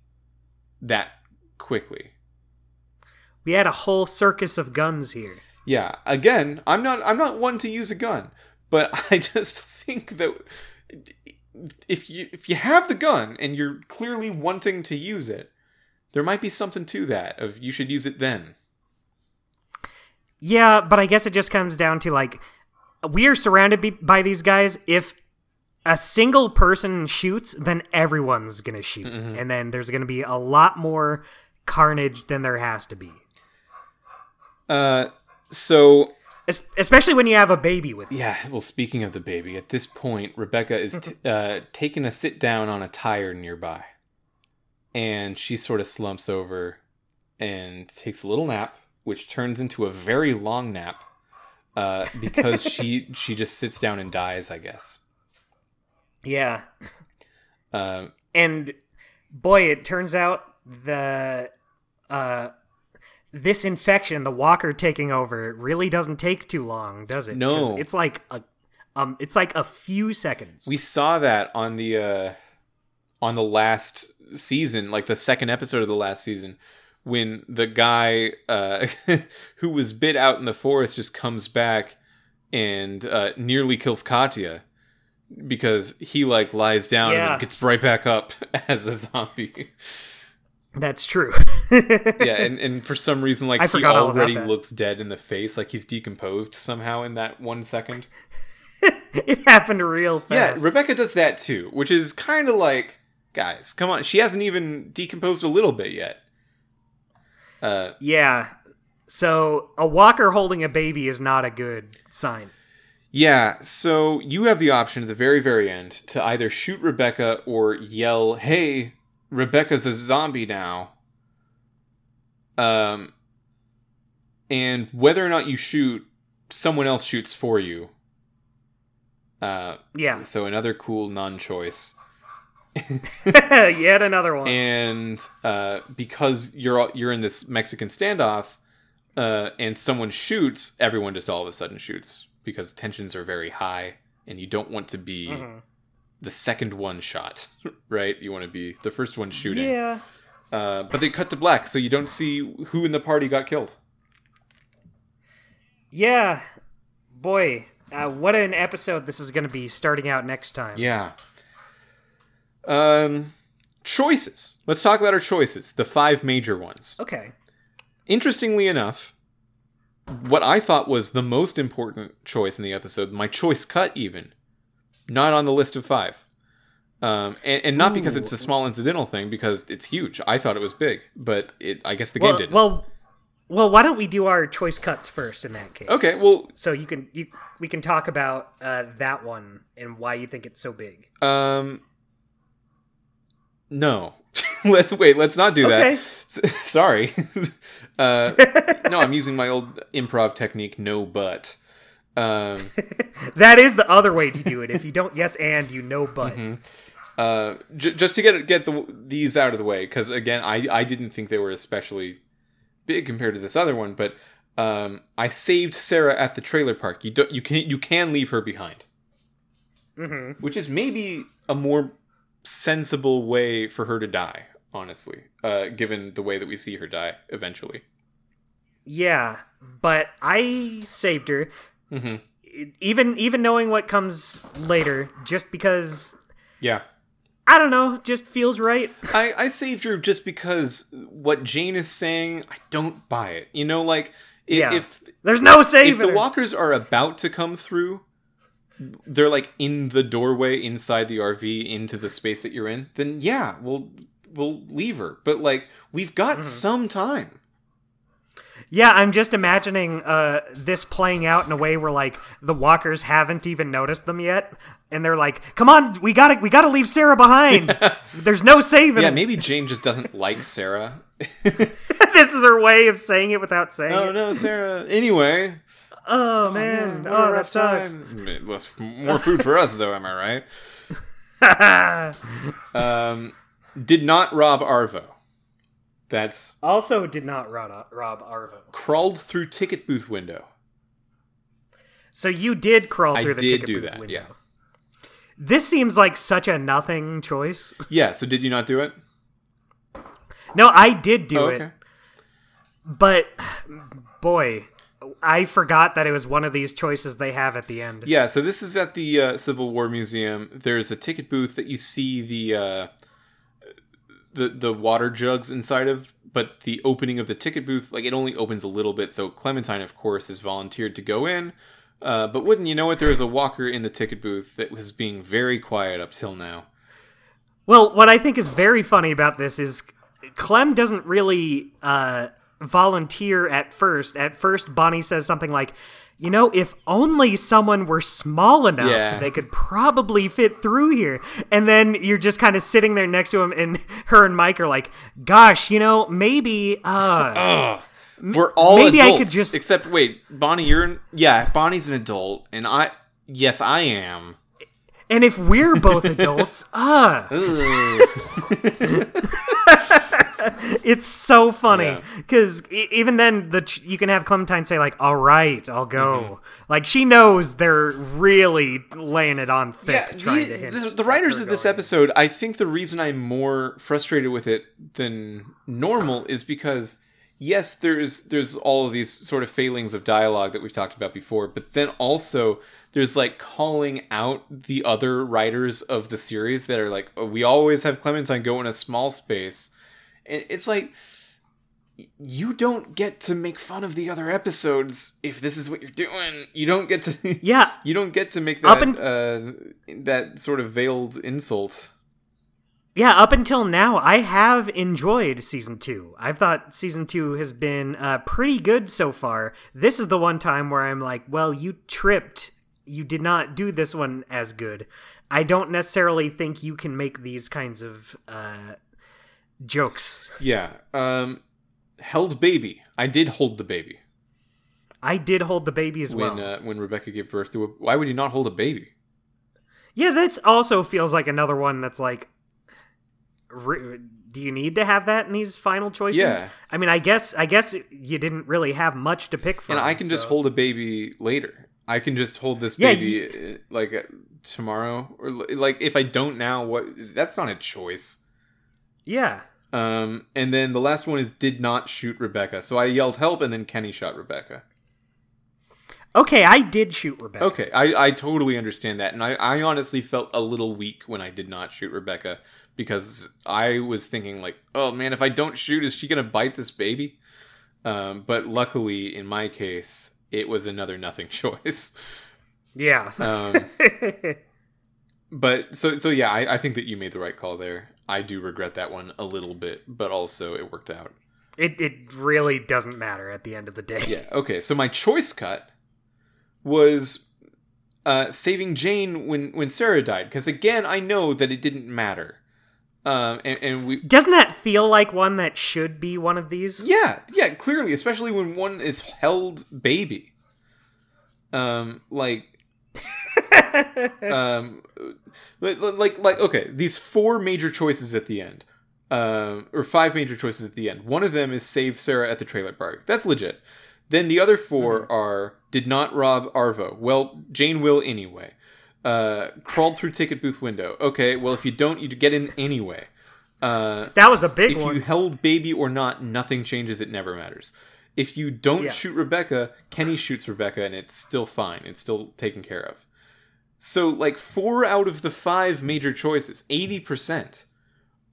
that quickly. We had a whole circus of guns here. Yeah, again, I'm not I'm not one to use a gun, but [LAUGHS] I just think that if you if you have the gun and you're clearly wanting to use it, there might be something to that of you should use it then. Yeah, but I guess it just comes down to like we are surrounded by these guys. If a single person shoots, then everyone's gonna shoot, and then there's gonna be a lot more carnage than there has to be. Uh so Es- especially when you have a baby with you. yeah, well speaking of the baby, at this point Rebecca is t- [LAUGHS] uh taking a sit down on a tire nearby. And she sort of slumps over and takes a little nap, which turns into a very long nap. Uh, because she [LAUGHS] she just sits down and dies, I guess. Yeah, Um, and boy, it turns out the uh this infection, the walker taking over, really doesn't take too long, does it? No. it's like a um, it's like a few seconds. we saw that on the uh, on the last season, like the second episode of the last season, when the guy uh, [LAUGHS] who was bit out in the forest just comes back and uh, nearly kills Katjaa because he like lies down and Yeah. then gets right back up [LAUGHS] as a zombie. That's true. yeah, and, and for some reason, like I he forgot all about already looks dead in the face, like he's decomposed somehow in that one second. [LAUGHS] it happened real fast. Yeah. Rebecca does that too, which is kind of like, guys, come on, she hasn't even decomposed a little bit yet. Uh, Yeah. So a walker holding a baby is not a good sign. yeah, so you have the option at the very, very end to either shoot Rebecca or yell, "Hey, Rebecca's a zombie now." Um, and whether or not you shoot, someone else shoots for you. Uh, Yeah. so another cool non-choice. [LAUGHS] Yet another one. and uh, because you're you're in this Mexican standoff, uh, and someone shoots, everyone just all of a sudden shoots because tensions are very high, and you don't want to be Mhm. the second one shot, right? You want to be the first one shooting. Yeah. Uh, but they cut to black, so you don't see who in the party got killed. Yeah. Boy, uh, what an episode this is going to be starting out next time. Yeah. Um, choices. Let's talk about our choices. The five major ones. Okay. Interestingly enough, what I thought was the most important choice in the episode, my choice cut even, not on the list of five. Um, and, and not because it's a small incidental thing, because it's huge. I thought it was big, but it. I guess the Well, game didn't. well, well, why don't we do our choice cuts first in that case? okay, well, So you can you we can talk about uh, that one and why you think it's so big. um, no. [LAUGHS] let's wait. Let's not do Okay. that. S- [LAUGHS] sorry. [LAUGHS] uh, no, I'm using my old improv technique. No, but. Um, That is the other way to do it. If you don't yes and you know but. Mm-hmm. uh, j- just to get get the, these out of the way, because again, I I didn't think they were especially big compared to this other one, but um, I saved Sarah at the trailer park. You don't you can you can leave her behind, Mhm. which is maybe a more sensible way for her to die. Honestly, uh, given the way that we see her die eventually. Yeah, but I saved her. hmm Even even knowing what comes later, just because Yeah. I don't know, just feels right. [LAUGHS] I, I saved her just because what Jane is saying, I don't buy it. You know, like if, Yeah. if There's no if saving. the her. walkers are about to come through they're like in the doorway inside the rv into the space that you're in then yeah we'll we'll leave her but like we've got Mm-hmm. some time Yeah, I'm just imagining uh, this playing out in a way where like the walkers haven't even noticed them yet, and they're like, "Come on, we gotta, we gotta leave Sarah behind. [LAUGHS] There's no saving." yeah maybe jane just doesn't like sarah [LAUGHS] this is her way of saying it without saying it. oh it. no sarah anyway Oh man, what a oh, that rough sucks. time. More food for us though am i right [LAUGHS] um did not rob arvo that's also, did not rob, rob Arvo. crawled through ticket booth window So you did crawl I through the ticket do booth that, window. yeah. This seems like such a nothing choice. [LAUGHS] yeah so did you not do it No, I did do Oh, it, but [SIGHS] boy, I forgot that it was one of these choices they have at the end. Yeah, so this is at the uh, Civil War Museum. There's a ticket booth that you see the uh, the the water jugs inside of, but the opening of the ticket booth like it only opens a little bit. So Clementine, of course, is volunteered to go in. Uh, but wouldn't you know it, there was a walker in the ticket booth that was being very quiet up till now. Well, what I think is very funny about this is Clem doesn't really uh, volunteer at first. At first, Bonnie says something like, you know, if only someone were small enough, Yeah. they could probably fit through here. And then you're just kind of sitting there next to him, and [LAUGHS] her and Mike are like, gosh, you know, maybe. Uh, We're all maybe I could just- except wait, Bonnie, you're yeah, Bonnie's an adult, and I yes, I am. and if we're both adults, [LAUGHS] uh, [LAUGHS] [LAUGHS] it's so funny Yeah. because even then the ch- you can have clementine say like all right i'll go mm-hmm. like she knows they're really laying it on thick trying the, to hint the, the writers of this going. episode, I think the reason I'm more frustrated with it than normal is because yes, there's there's all of these sort of failings of dialogue that we've talked about before, but then also there's like calling out the other writers of the series that are like, oh, we always have Clementine go in a small space And it's like you don't get to make fun of the other episodes if this is what you're doing. You don't get to [LAUGHS] Yeah, you don't get to make that and- uh, that sort of veiled insult. Yeah, up until now, I have enjoyed season two. I've thought season two has been uh, pretty good so far. This is the one time where I'm like, well, you tripped. You did not do this one as good. I don't necessarily think you can make these kinds of uh, jokes. Yeah. Um held baby. I did hold the baby I did hold the baby as when well. uh, when Rebecca gave birth to a Why would you not hold a baby? yeah, that's also feels like another one that's like, re- do you need to have that in these final choices? Yeah. I mean, I guess I guess you didn't really have much to pick from. and I can just hold a baby later. I can just hold this Yeah, baby uh, like uh, tomorrow or like if I don't now what is that's not a choice. Yeah. Um and then the last one is did not shoot Rebecca. So I yelled help and then Kenny shot Rebecca. Okay, I did shoot Rebecca. Okay, I, I totally understand that. And I, I honestly felt a little weak when I did not shoot Rebecca because I was thinking, like, oh man, if I don't shoot, is she going to bite this baby? Um, but luckily, in my case, it was another nothing [LAUGHS] choice. Yeah. Um, [LAUGHS] but so, so yeah, I, I think that you made the right call there. I do regret that one a little bit, but also it worked out. it it really doesn't matter at the end of the day. Yeah. Okay. So my choice cut was uh, saving Jane when when Sarah died, because again, I know that it didn't matter. Um, and, and we, Doesn't that feel like one that should be one of these? yeah, yeah, clearly, especially when one is held baby. Um, like, [LAUGHS] um, like, like, like, okay, these four major choices at the end, um, or five major choices at the end. One of them is save Sarah at the trailer park. That's legit. Then the other 4 are did not rob Arvo. Well, Jane will anyway. Uh, crawled through ticket booth window. Okay, well if you don't, you get in anyway. Uh, That was a big if one. you held baby or not, nothing changes. It never matters. If you don't Yeah. shoot Rebecca, Kenny shoots Rebecca, and it's still fine. It's still taken care of. So, like four out of the five major choices, eighty percent,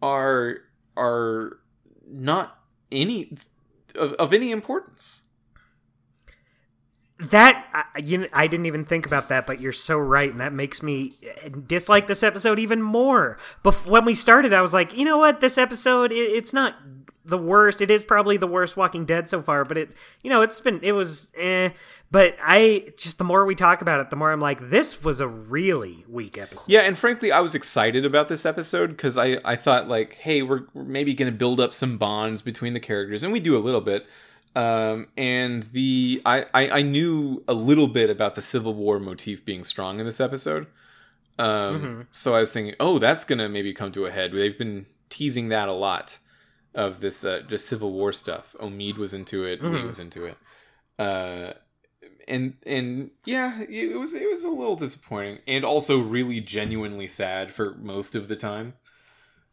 are are not any of, of any importance. That I, you I didn't even think about that, but you're so right, and that makes me uh, dislike this episode even more. Bef- when we started, I was like, you know what, this episode it, it's not the worst. It is probably the worst Walking Dead so far, but it you know it's been it was eh. But I just the more we talk about it, the more I'm like, this was a really weak episode. Yeah, and frankly, I was excited about this episode because I, I thought like, hey, we're, we're maybe going to build up some bonds between the characters, and we do a little bit. Um, and the I, I I knew a little bit about the Civil War motif being strong in this episode. Um, so I was thinking, oh, that's gonna maybe come to a head. They've been teasing that a lot of this uh, just Civil War stuff. Omid was into it. Lee was into it. Uh, and and yeah, it was it was a little disappointing, and also really genuinely sad for most of the time.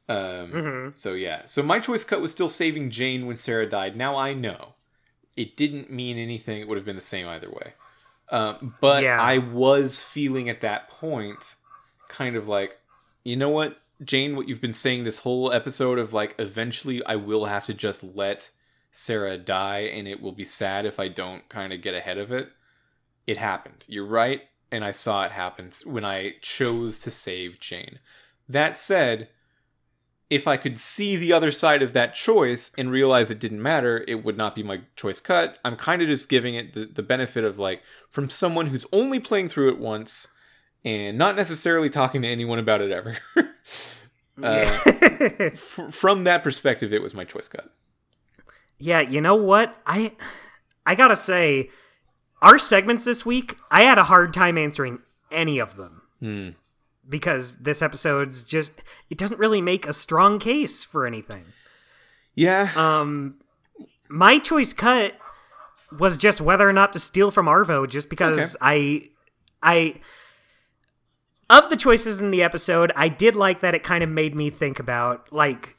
Um, Mhm. So yeah, so my choice cut was still saving Jane when Sarah died. Now I know it didn't mean anything; it would have been the same either way. Um, but Yeah. I was feeling at that point, kind of like, you know what, Jane, what you've been saying this whole episode of like, eventually I will have to just let Sarah die, and it will be sad if I don't kind of get ahead of it. It happened. You're right, and I saw it happen when I chose to save Jane. That said, if I could see the other side of that choice and realize it didn't matter, it would not be my choice cut. I'm kind of just giving it the, the benefit of like from someone who's only playing through it once and not necessarily talking to anyone about it ever. [LAUGHS] uh, [LAUGHS] f- from that perspective, it was my choice cut. Yeah, you know what? I I gotta say, our segments this week, I had a hard time answering any of them. Hmm. Because this episode's just it doesn't really make a strong case for anything. Yeah. Um my choice cut was just whether or not to steal from Arvo just because I I of the choices in the episode, I did like that it kind of made me think about like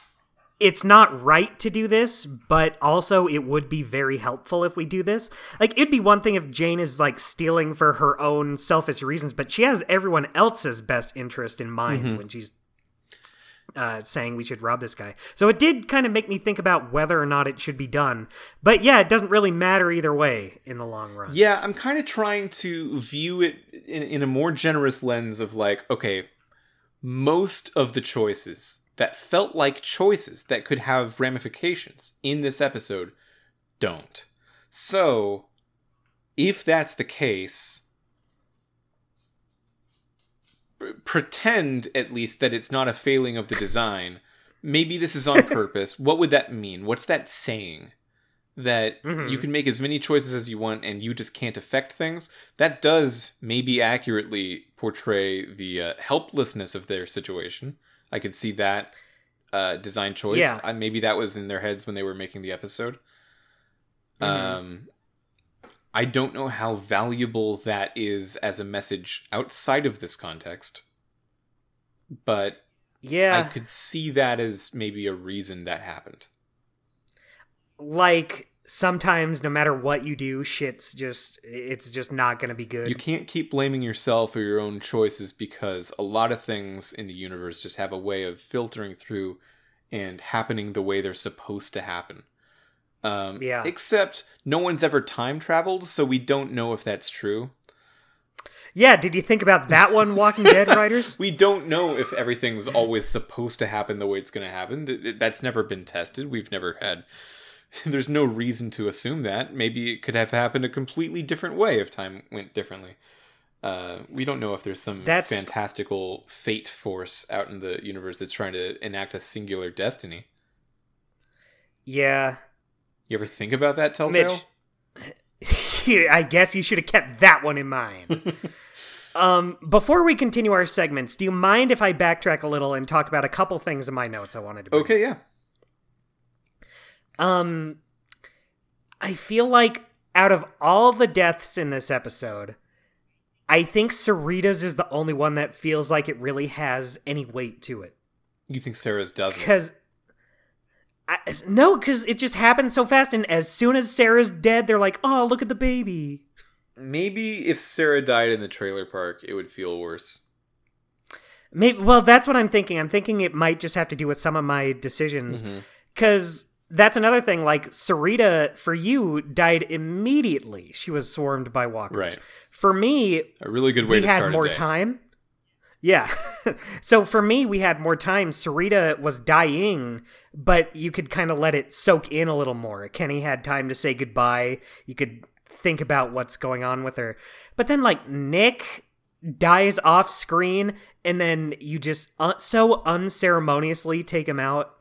it's not right to do this, but also it would be very helpful if we do this. Like it'd be one thing if Jane is like stealing for her own selfish reasons, but she has everyone else's best interest in mind mm-hmm. when she's uh, saying we should rob this guy. So it did kind of make me think about whether or not it should be done. But yeah, it doesn't really matter either way in the long run. Yeah, I'm kind of trying to view it in, in a more generous lens of like, okay, most of the choices that felt like choices that could have ramifications in this episode don't. So, if that's the case, pretend at least that it's not a failing of the design. Maybe this is on [LAUGHS] purpose. what would that mean? What's that saying? That mm-hmm. you can make as many choices as you want and you just can't affect things? That does maybe accurately portray the uh, helplessness of their situation. I could see that uh, design choice. Yeah. Uh, maybe that was in their heads when they were making the episode. Mm-hmm. Um, I don't know how valuable that is as a message outside of this context, but yeah, I could see that as maybe a reason that happened. Like sometimes, no matter what you do, shit's just it's just not going to be good. You can't keep blaming yourself or your own choices because a lot of things in the universe just have a way of filtering through and happening the way they're supposed to happen. Um, yeah. Except no one's ever time traveled, so we don't know if that's true. Yeah, did you think about that one, Walking Dead [LAUGHS] writers? we don't know if everything's always supposed to happen the way it's going to happen. That's never been tested. We've never had. [LAUGHS] There's no reason to assume that. Maybe it could have happened a completely different way if time went differently. Uh, we don't know if there's some that's... fantastical fate force out in the universe that's trying to enact a singular destiny. Yeah, you ever think about that, Telltale? Mitch, [LAUGHS] I guess you should have kept that one in mind. [LAUGHS] um, before we continue our segments, do you mind if I backtrack a little and talk about a couple things in my notes I wanted to? Bring? Okay, yeah. Um, I feel like out of all the deaths in this episode, I think Sarita's is the only one that feels like it really has any weight to it. You think Sarah's doesn't? Because I, no, because it just happened so fast, and as soon as Sarah's dead, they're like, "Oh, look at the baby." Maybe if Sarah died in the trailer park, it would feel worse. Maybe. Well, that's what I'm thinking. I'm thinking it might just have to do with some of my decisions, because mm-hmm. that's another thing. Like Sarita, for you, died immediately. She was swarmed by walkers. Right. For me, a really good way we to had more time. Yeah. [LAUGHS] so for me, we had more time. Sarita was dying, but you could kind of let it soak in a little more. Kenny had time to say goodbye. You could think about what's going on with her. But then, like, Nick dies off screen, and then you just uh, so unceremoniously take him out.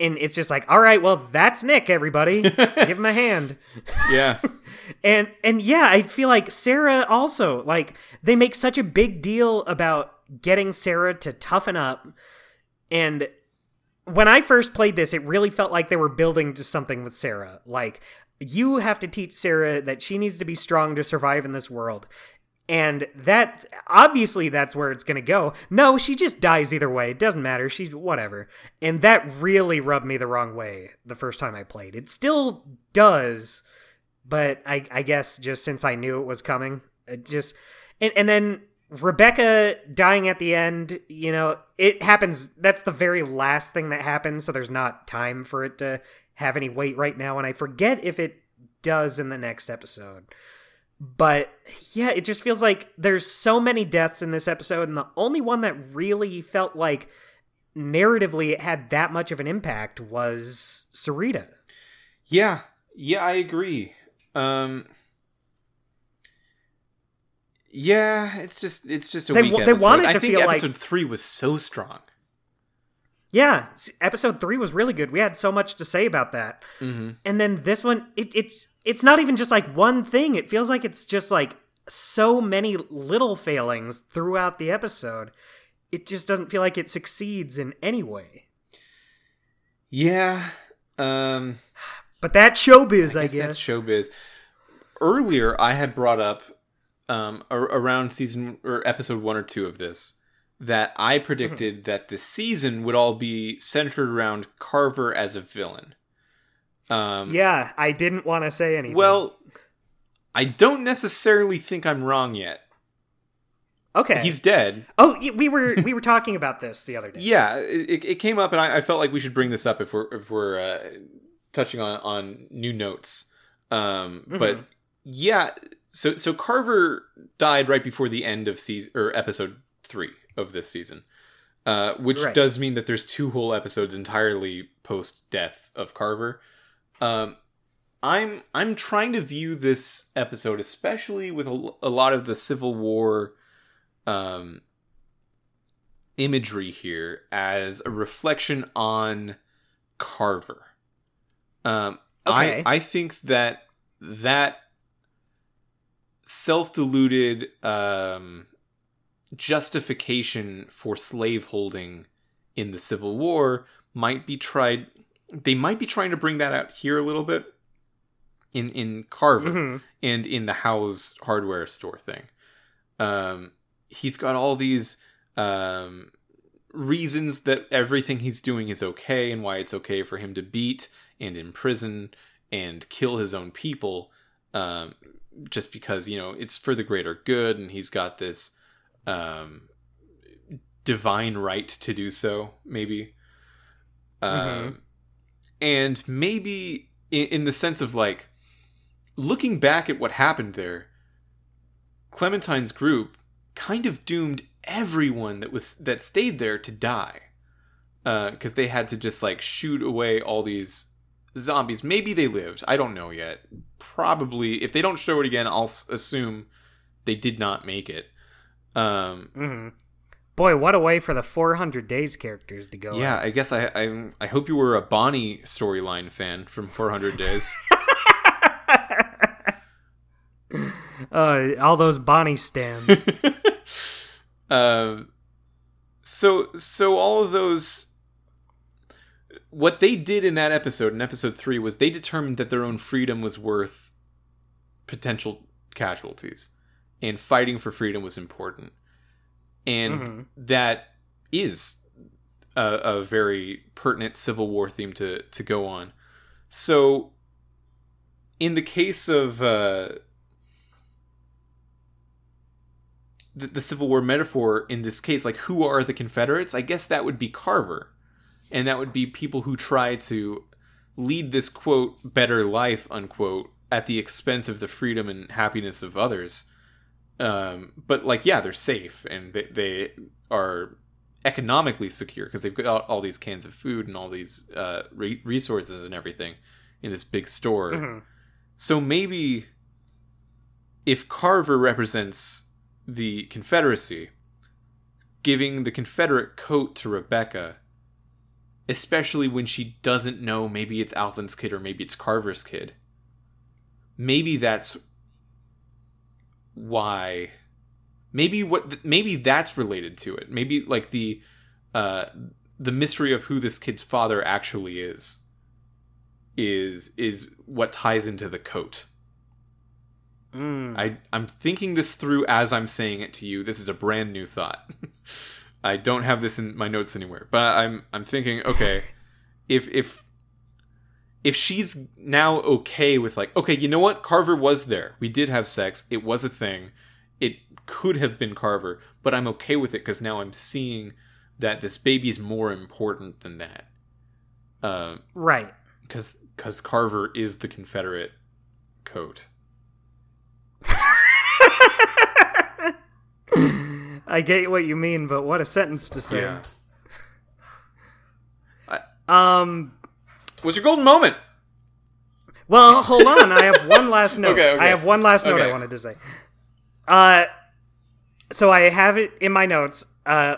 And it's just like, all right, well, that's Nick, everybody. [LAUGHS] Give him a hand. Yeah. [LAUGHS] and and yeah, I feel like Sarah also like they make such a big deal about getting Sarah to toughen up and when I first played this, it really felt like they were building to something with Sarah. Like, you have to teach Sarah that she needs to be strong to survive in this world. And that obviously that's where it's going to go. No, she just dies either way. It doesn't matter. She's whatever. And that really rubbed me the wrong way the first time I played. It still does, but I, I guess just since I knew it was coming, it just and, and then Rebecca dying at the end, you know, it happens. That's the very last thing that happens, so there's not time for it to have any weight right now. And I forget if it does in the next episode. But yeah, it just feels like there's so many deaths in this episode, and the only one that really felt like narratively it had that much of an impact was Sarita. Yeah, yeah, I agree. Um, yeah, it's just it's just a they, weak they episode. wanted I to think feel episode like... three was so strong. Yeah, episode three was really good. We had so much to say about that, mm-hmm. and then this one, it, it's it's not even just like one thing. It feels like it's just like so many little failings throughout the episode. It just doesn't feel like it succeeds in any way. Yeah, um, but that's showbiz, I, I guess. guess. That's showbiz. Earlier, I had brought up um, around season or episode one or two of this that I predicted mm-hmm. that the season would all be centered around Carver as a villain. Um, yeah, I didn't want to say anything. Well, I don't necessarily think I'm wrong yet. Okay. He's dead. Oh, we were we were talking about this the other day. [LAUGHS] Yeah, it, it came up, and I, I felt like we should bring this up if we're if we're uh, touching on on new notes. Um, But Mhm. yeah, so so Carver died right before the end of season or episode three of this season, uh, which Right. does mean that there's two whole episodes entirely post death of Carver. Um, I'm I'm trying to view this episode, especially with a, a lot of the Civil War um, imagery here, as a reflection on Carver. Um, Okay. I I think that that self-deluded um, justification for slaveholding in the Civil War might be tried. They might be trying to bring that out here a little bit in in Carver Mhm. and in the Howe's hardware store thing. Um, he's got all these um, reasons that everything he's doing is okay and why it's okay for him to beat and imprison and kill his own people um, just because you know it's for the greater good and he's got this um, divine right to do so maybe. Um, and maybe in, in the sense of like looking back at what happened there clementine's group kind of doomed everyone that was that stayed there to die because they had to just like shoot away all these zombies maybe they lived i don't know yet probably if they don't show it again i'll s- assume they did not make it um Mhm. Boy, what a way for the 400 days characters to go. yeah i guess i i, I hope you were a bonnie storyline fan from 400 days [LAUGHS] Uh, all those Bonnie stands. [LAUGHS] um so so all of those what they did in that episode in episode 3 was they determined that their own freedom was worth potential casualties and fighting for freedom was important and Mhm. that is a, a very pertinent civil war theme to to go on so in the case of uh the, the Civil War metaphor in this case, like who are the Confederates? I guess that would be Carver, and that would be people who try to lead this quote better life unquote at the expense of the freedom and happiness of others. Um, but like, yeah, they're safe and they, they are economically secure because they've got all these cans of food and all these uh, re- resources and everything in this big store. Mhm. So maybe if Carver represents the Confederacy, giving the Confederate coat to Rebecca, especially when she doesn't know maybe it's Alvin's kid or maybe it's Carver's kid, maybe that's why. Maybe what maybe that's related to it. Maybe like the uh, the mystery of who this kid's father actually is is is what ties into the coat. Mm. I I'm thinking this through as I'm saying it to you. This is a brand new thought. [LAUGHS] I don't have this in my notes anywhere, but I'm I'm thinking, okay, [LAUGHS] if if if she's now okay with like, okay, you know what? Carver was there. We did have sex. It was a thing. It could have been Carver, but I'm okay with it because now I'm seeing that this baby is more important than that. Um, right. because because Carver is the Confederate coat. [LAUGHS] I get what you mean, but what a sentence to say. Yeah. Um. Was your golden moment? Well, hold on. I have one [LAUGHS] last note. Okay, okay. I have one last note I wanted to say. Uh, so I have it in my notes. Uh,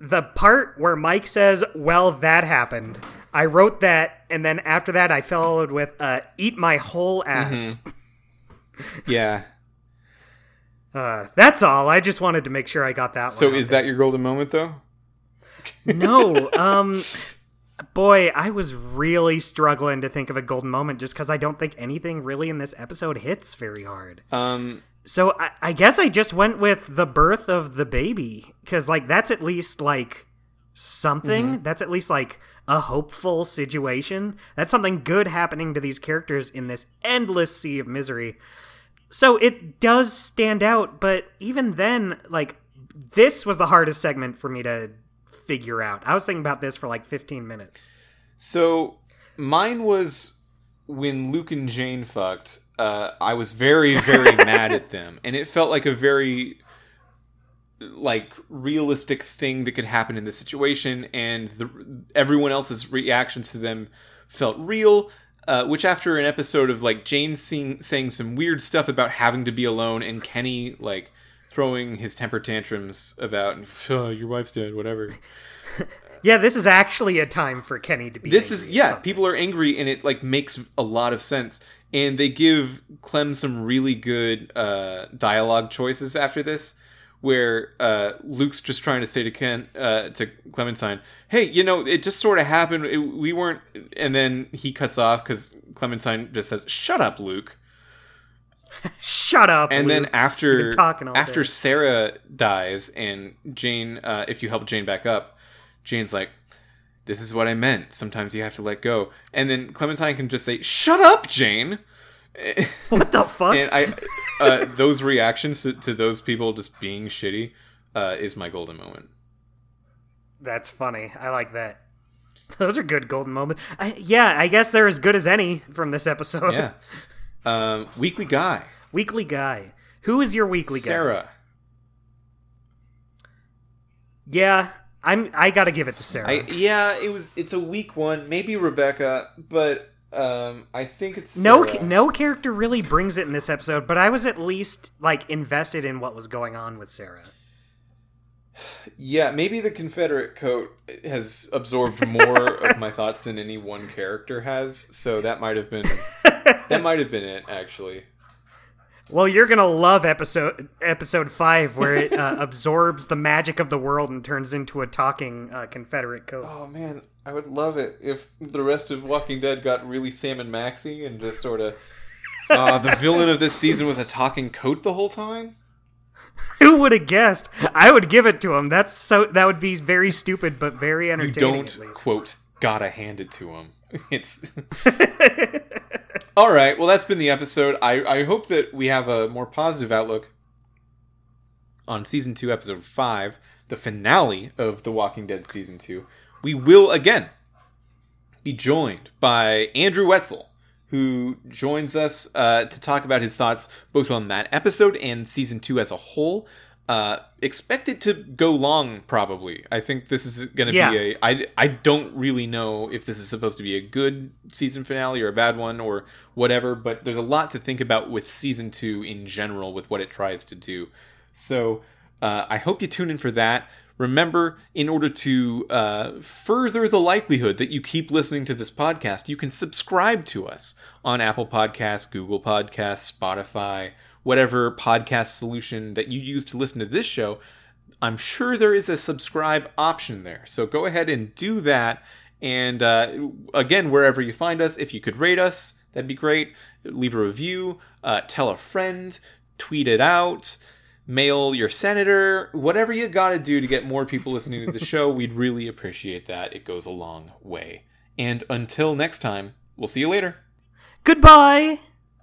the part where Mike says, "Well, that happened." I wrote that, and then after that, I followed with, uh, "Eat my whole ass." Yeah. Uh, that's all. I just wanted to make sure I got that So is that your golden moment though? no? [LAUGHS] Um, boy, I was really struggling to think of a golden moment just because I don't think anything really in this episode hits very hard. Um So I, I guess I just went with the birth of the baby because, like, that's at least like something. That's at least like a hopeful situation. That's something good happening to these characters in this endless sea of misery. So it does stand out, but even then, like, this was the hardest segment for me to figure out. I was thinking about this for like 15 minutes. So mine was when Luke and Jane fucked. Uh, I was very, very [LAUGHS] mad at them, and it felt like a very like realistic thing that could happen in this situation, and the, everyone else's reactions to them felt real. Uh, which after an episode of like Jane sing, saying some weird stuff about having to be alone, and Kenny like throwing his temper tantrums about oh, your wife's dead, whatever. [LAUGHS] Yeah, this is actually a time for Kenny to be. this angry is yeah something. people are angry and it like makes a lot of sense and they give clem some really good uh dialogue choices after this where uh luke's just trying to say to ken uh to clementine hey you know it just sort of happened it, we weren't and then he cuts off because clementine just says shut up luke [LAUGHS] Shut up. and then after after day. Sarah dies and Jane, uh, if you help Jane back up, Jane's like, "This is what I meant. Sometimes you have to let go." And then Clementine can just say, "Shut up, Jane." [LAUGHS] what the fuck? and I, uh, those reactions to, to those people just being shitty, uh, is my golden moment. That's funny. I like that. [LAUGHS] Those are good golden moments. I, yeah, I guess they're as good as any from this episode. Yeah. [LAUGHS] Um, weekly guy, weekly guy. Who is your weekly guy? Sarah. Yeah, I'm. I gotta give it to Sarah. I yeah, it was. It's a weak one. Maybe Rebecca, but um, I think it's no, Sarah. no character really brings it in this episode, but I was at least like invested in what was going on with Sarah. Yeah, maybe the Confederate coat has absorbed more of my [LAUGHS] thoughts than any one character has, so that might have been [LAUGHS] that might have been it actually. Well, you're gonna love episode episode five, where it uh, [LAUGHS] absorbs the magic of the world and turns into a talking uh, Confederate coat. Oh man, I would love it if the rest of Walking Dead got really Sam and Maxie and just sort of [LAUGHS] uh, the villain of this season was a talking coat the whole time. Who would have guessed? I would give it to him. That's so. That would be very stupid, but very entertaining. You don't at least. quote gotta hand it to him. [LAUGHS] It's [LAUGHS] all right. Well, that's been the episode. I I hope that we have a more positive outlook on season two, episode five, the finale of The Walking Dead season two. We will again be joined by Andrew Wetzel, who joins us uh, to talk about his thoughts both on that episode and season two as a whole. Uh, expect it to go long, probably. I think this is going to Yeah. be a. I I don't really know if this is supposed to be a good season finale or a bad one or whatever, but there's a lot to think about with season two in general, with what it tries to do. So uh, I hope you tune in for that. Remember, in order to uh, further the likelihood that you keep listening to this podcast, you can subscribe to us on Apple Podcasts, Google Podcasts, Spotify, whatever podcast solution that you use to listen to this show. I'm sure there is a subscribe option there. So go ahead and do that. And uh, again, wherever you find us, if you could rate us, that'd be great. Leave a review, uh, tell a friend, tweet it out, mail your senator, whatever you got to do to get more people listening to the [LAUGHS] show. We'd really appreciate that. It goes a long way. And until next time, we'll see you later. Goodbye.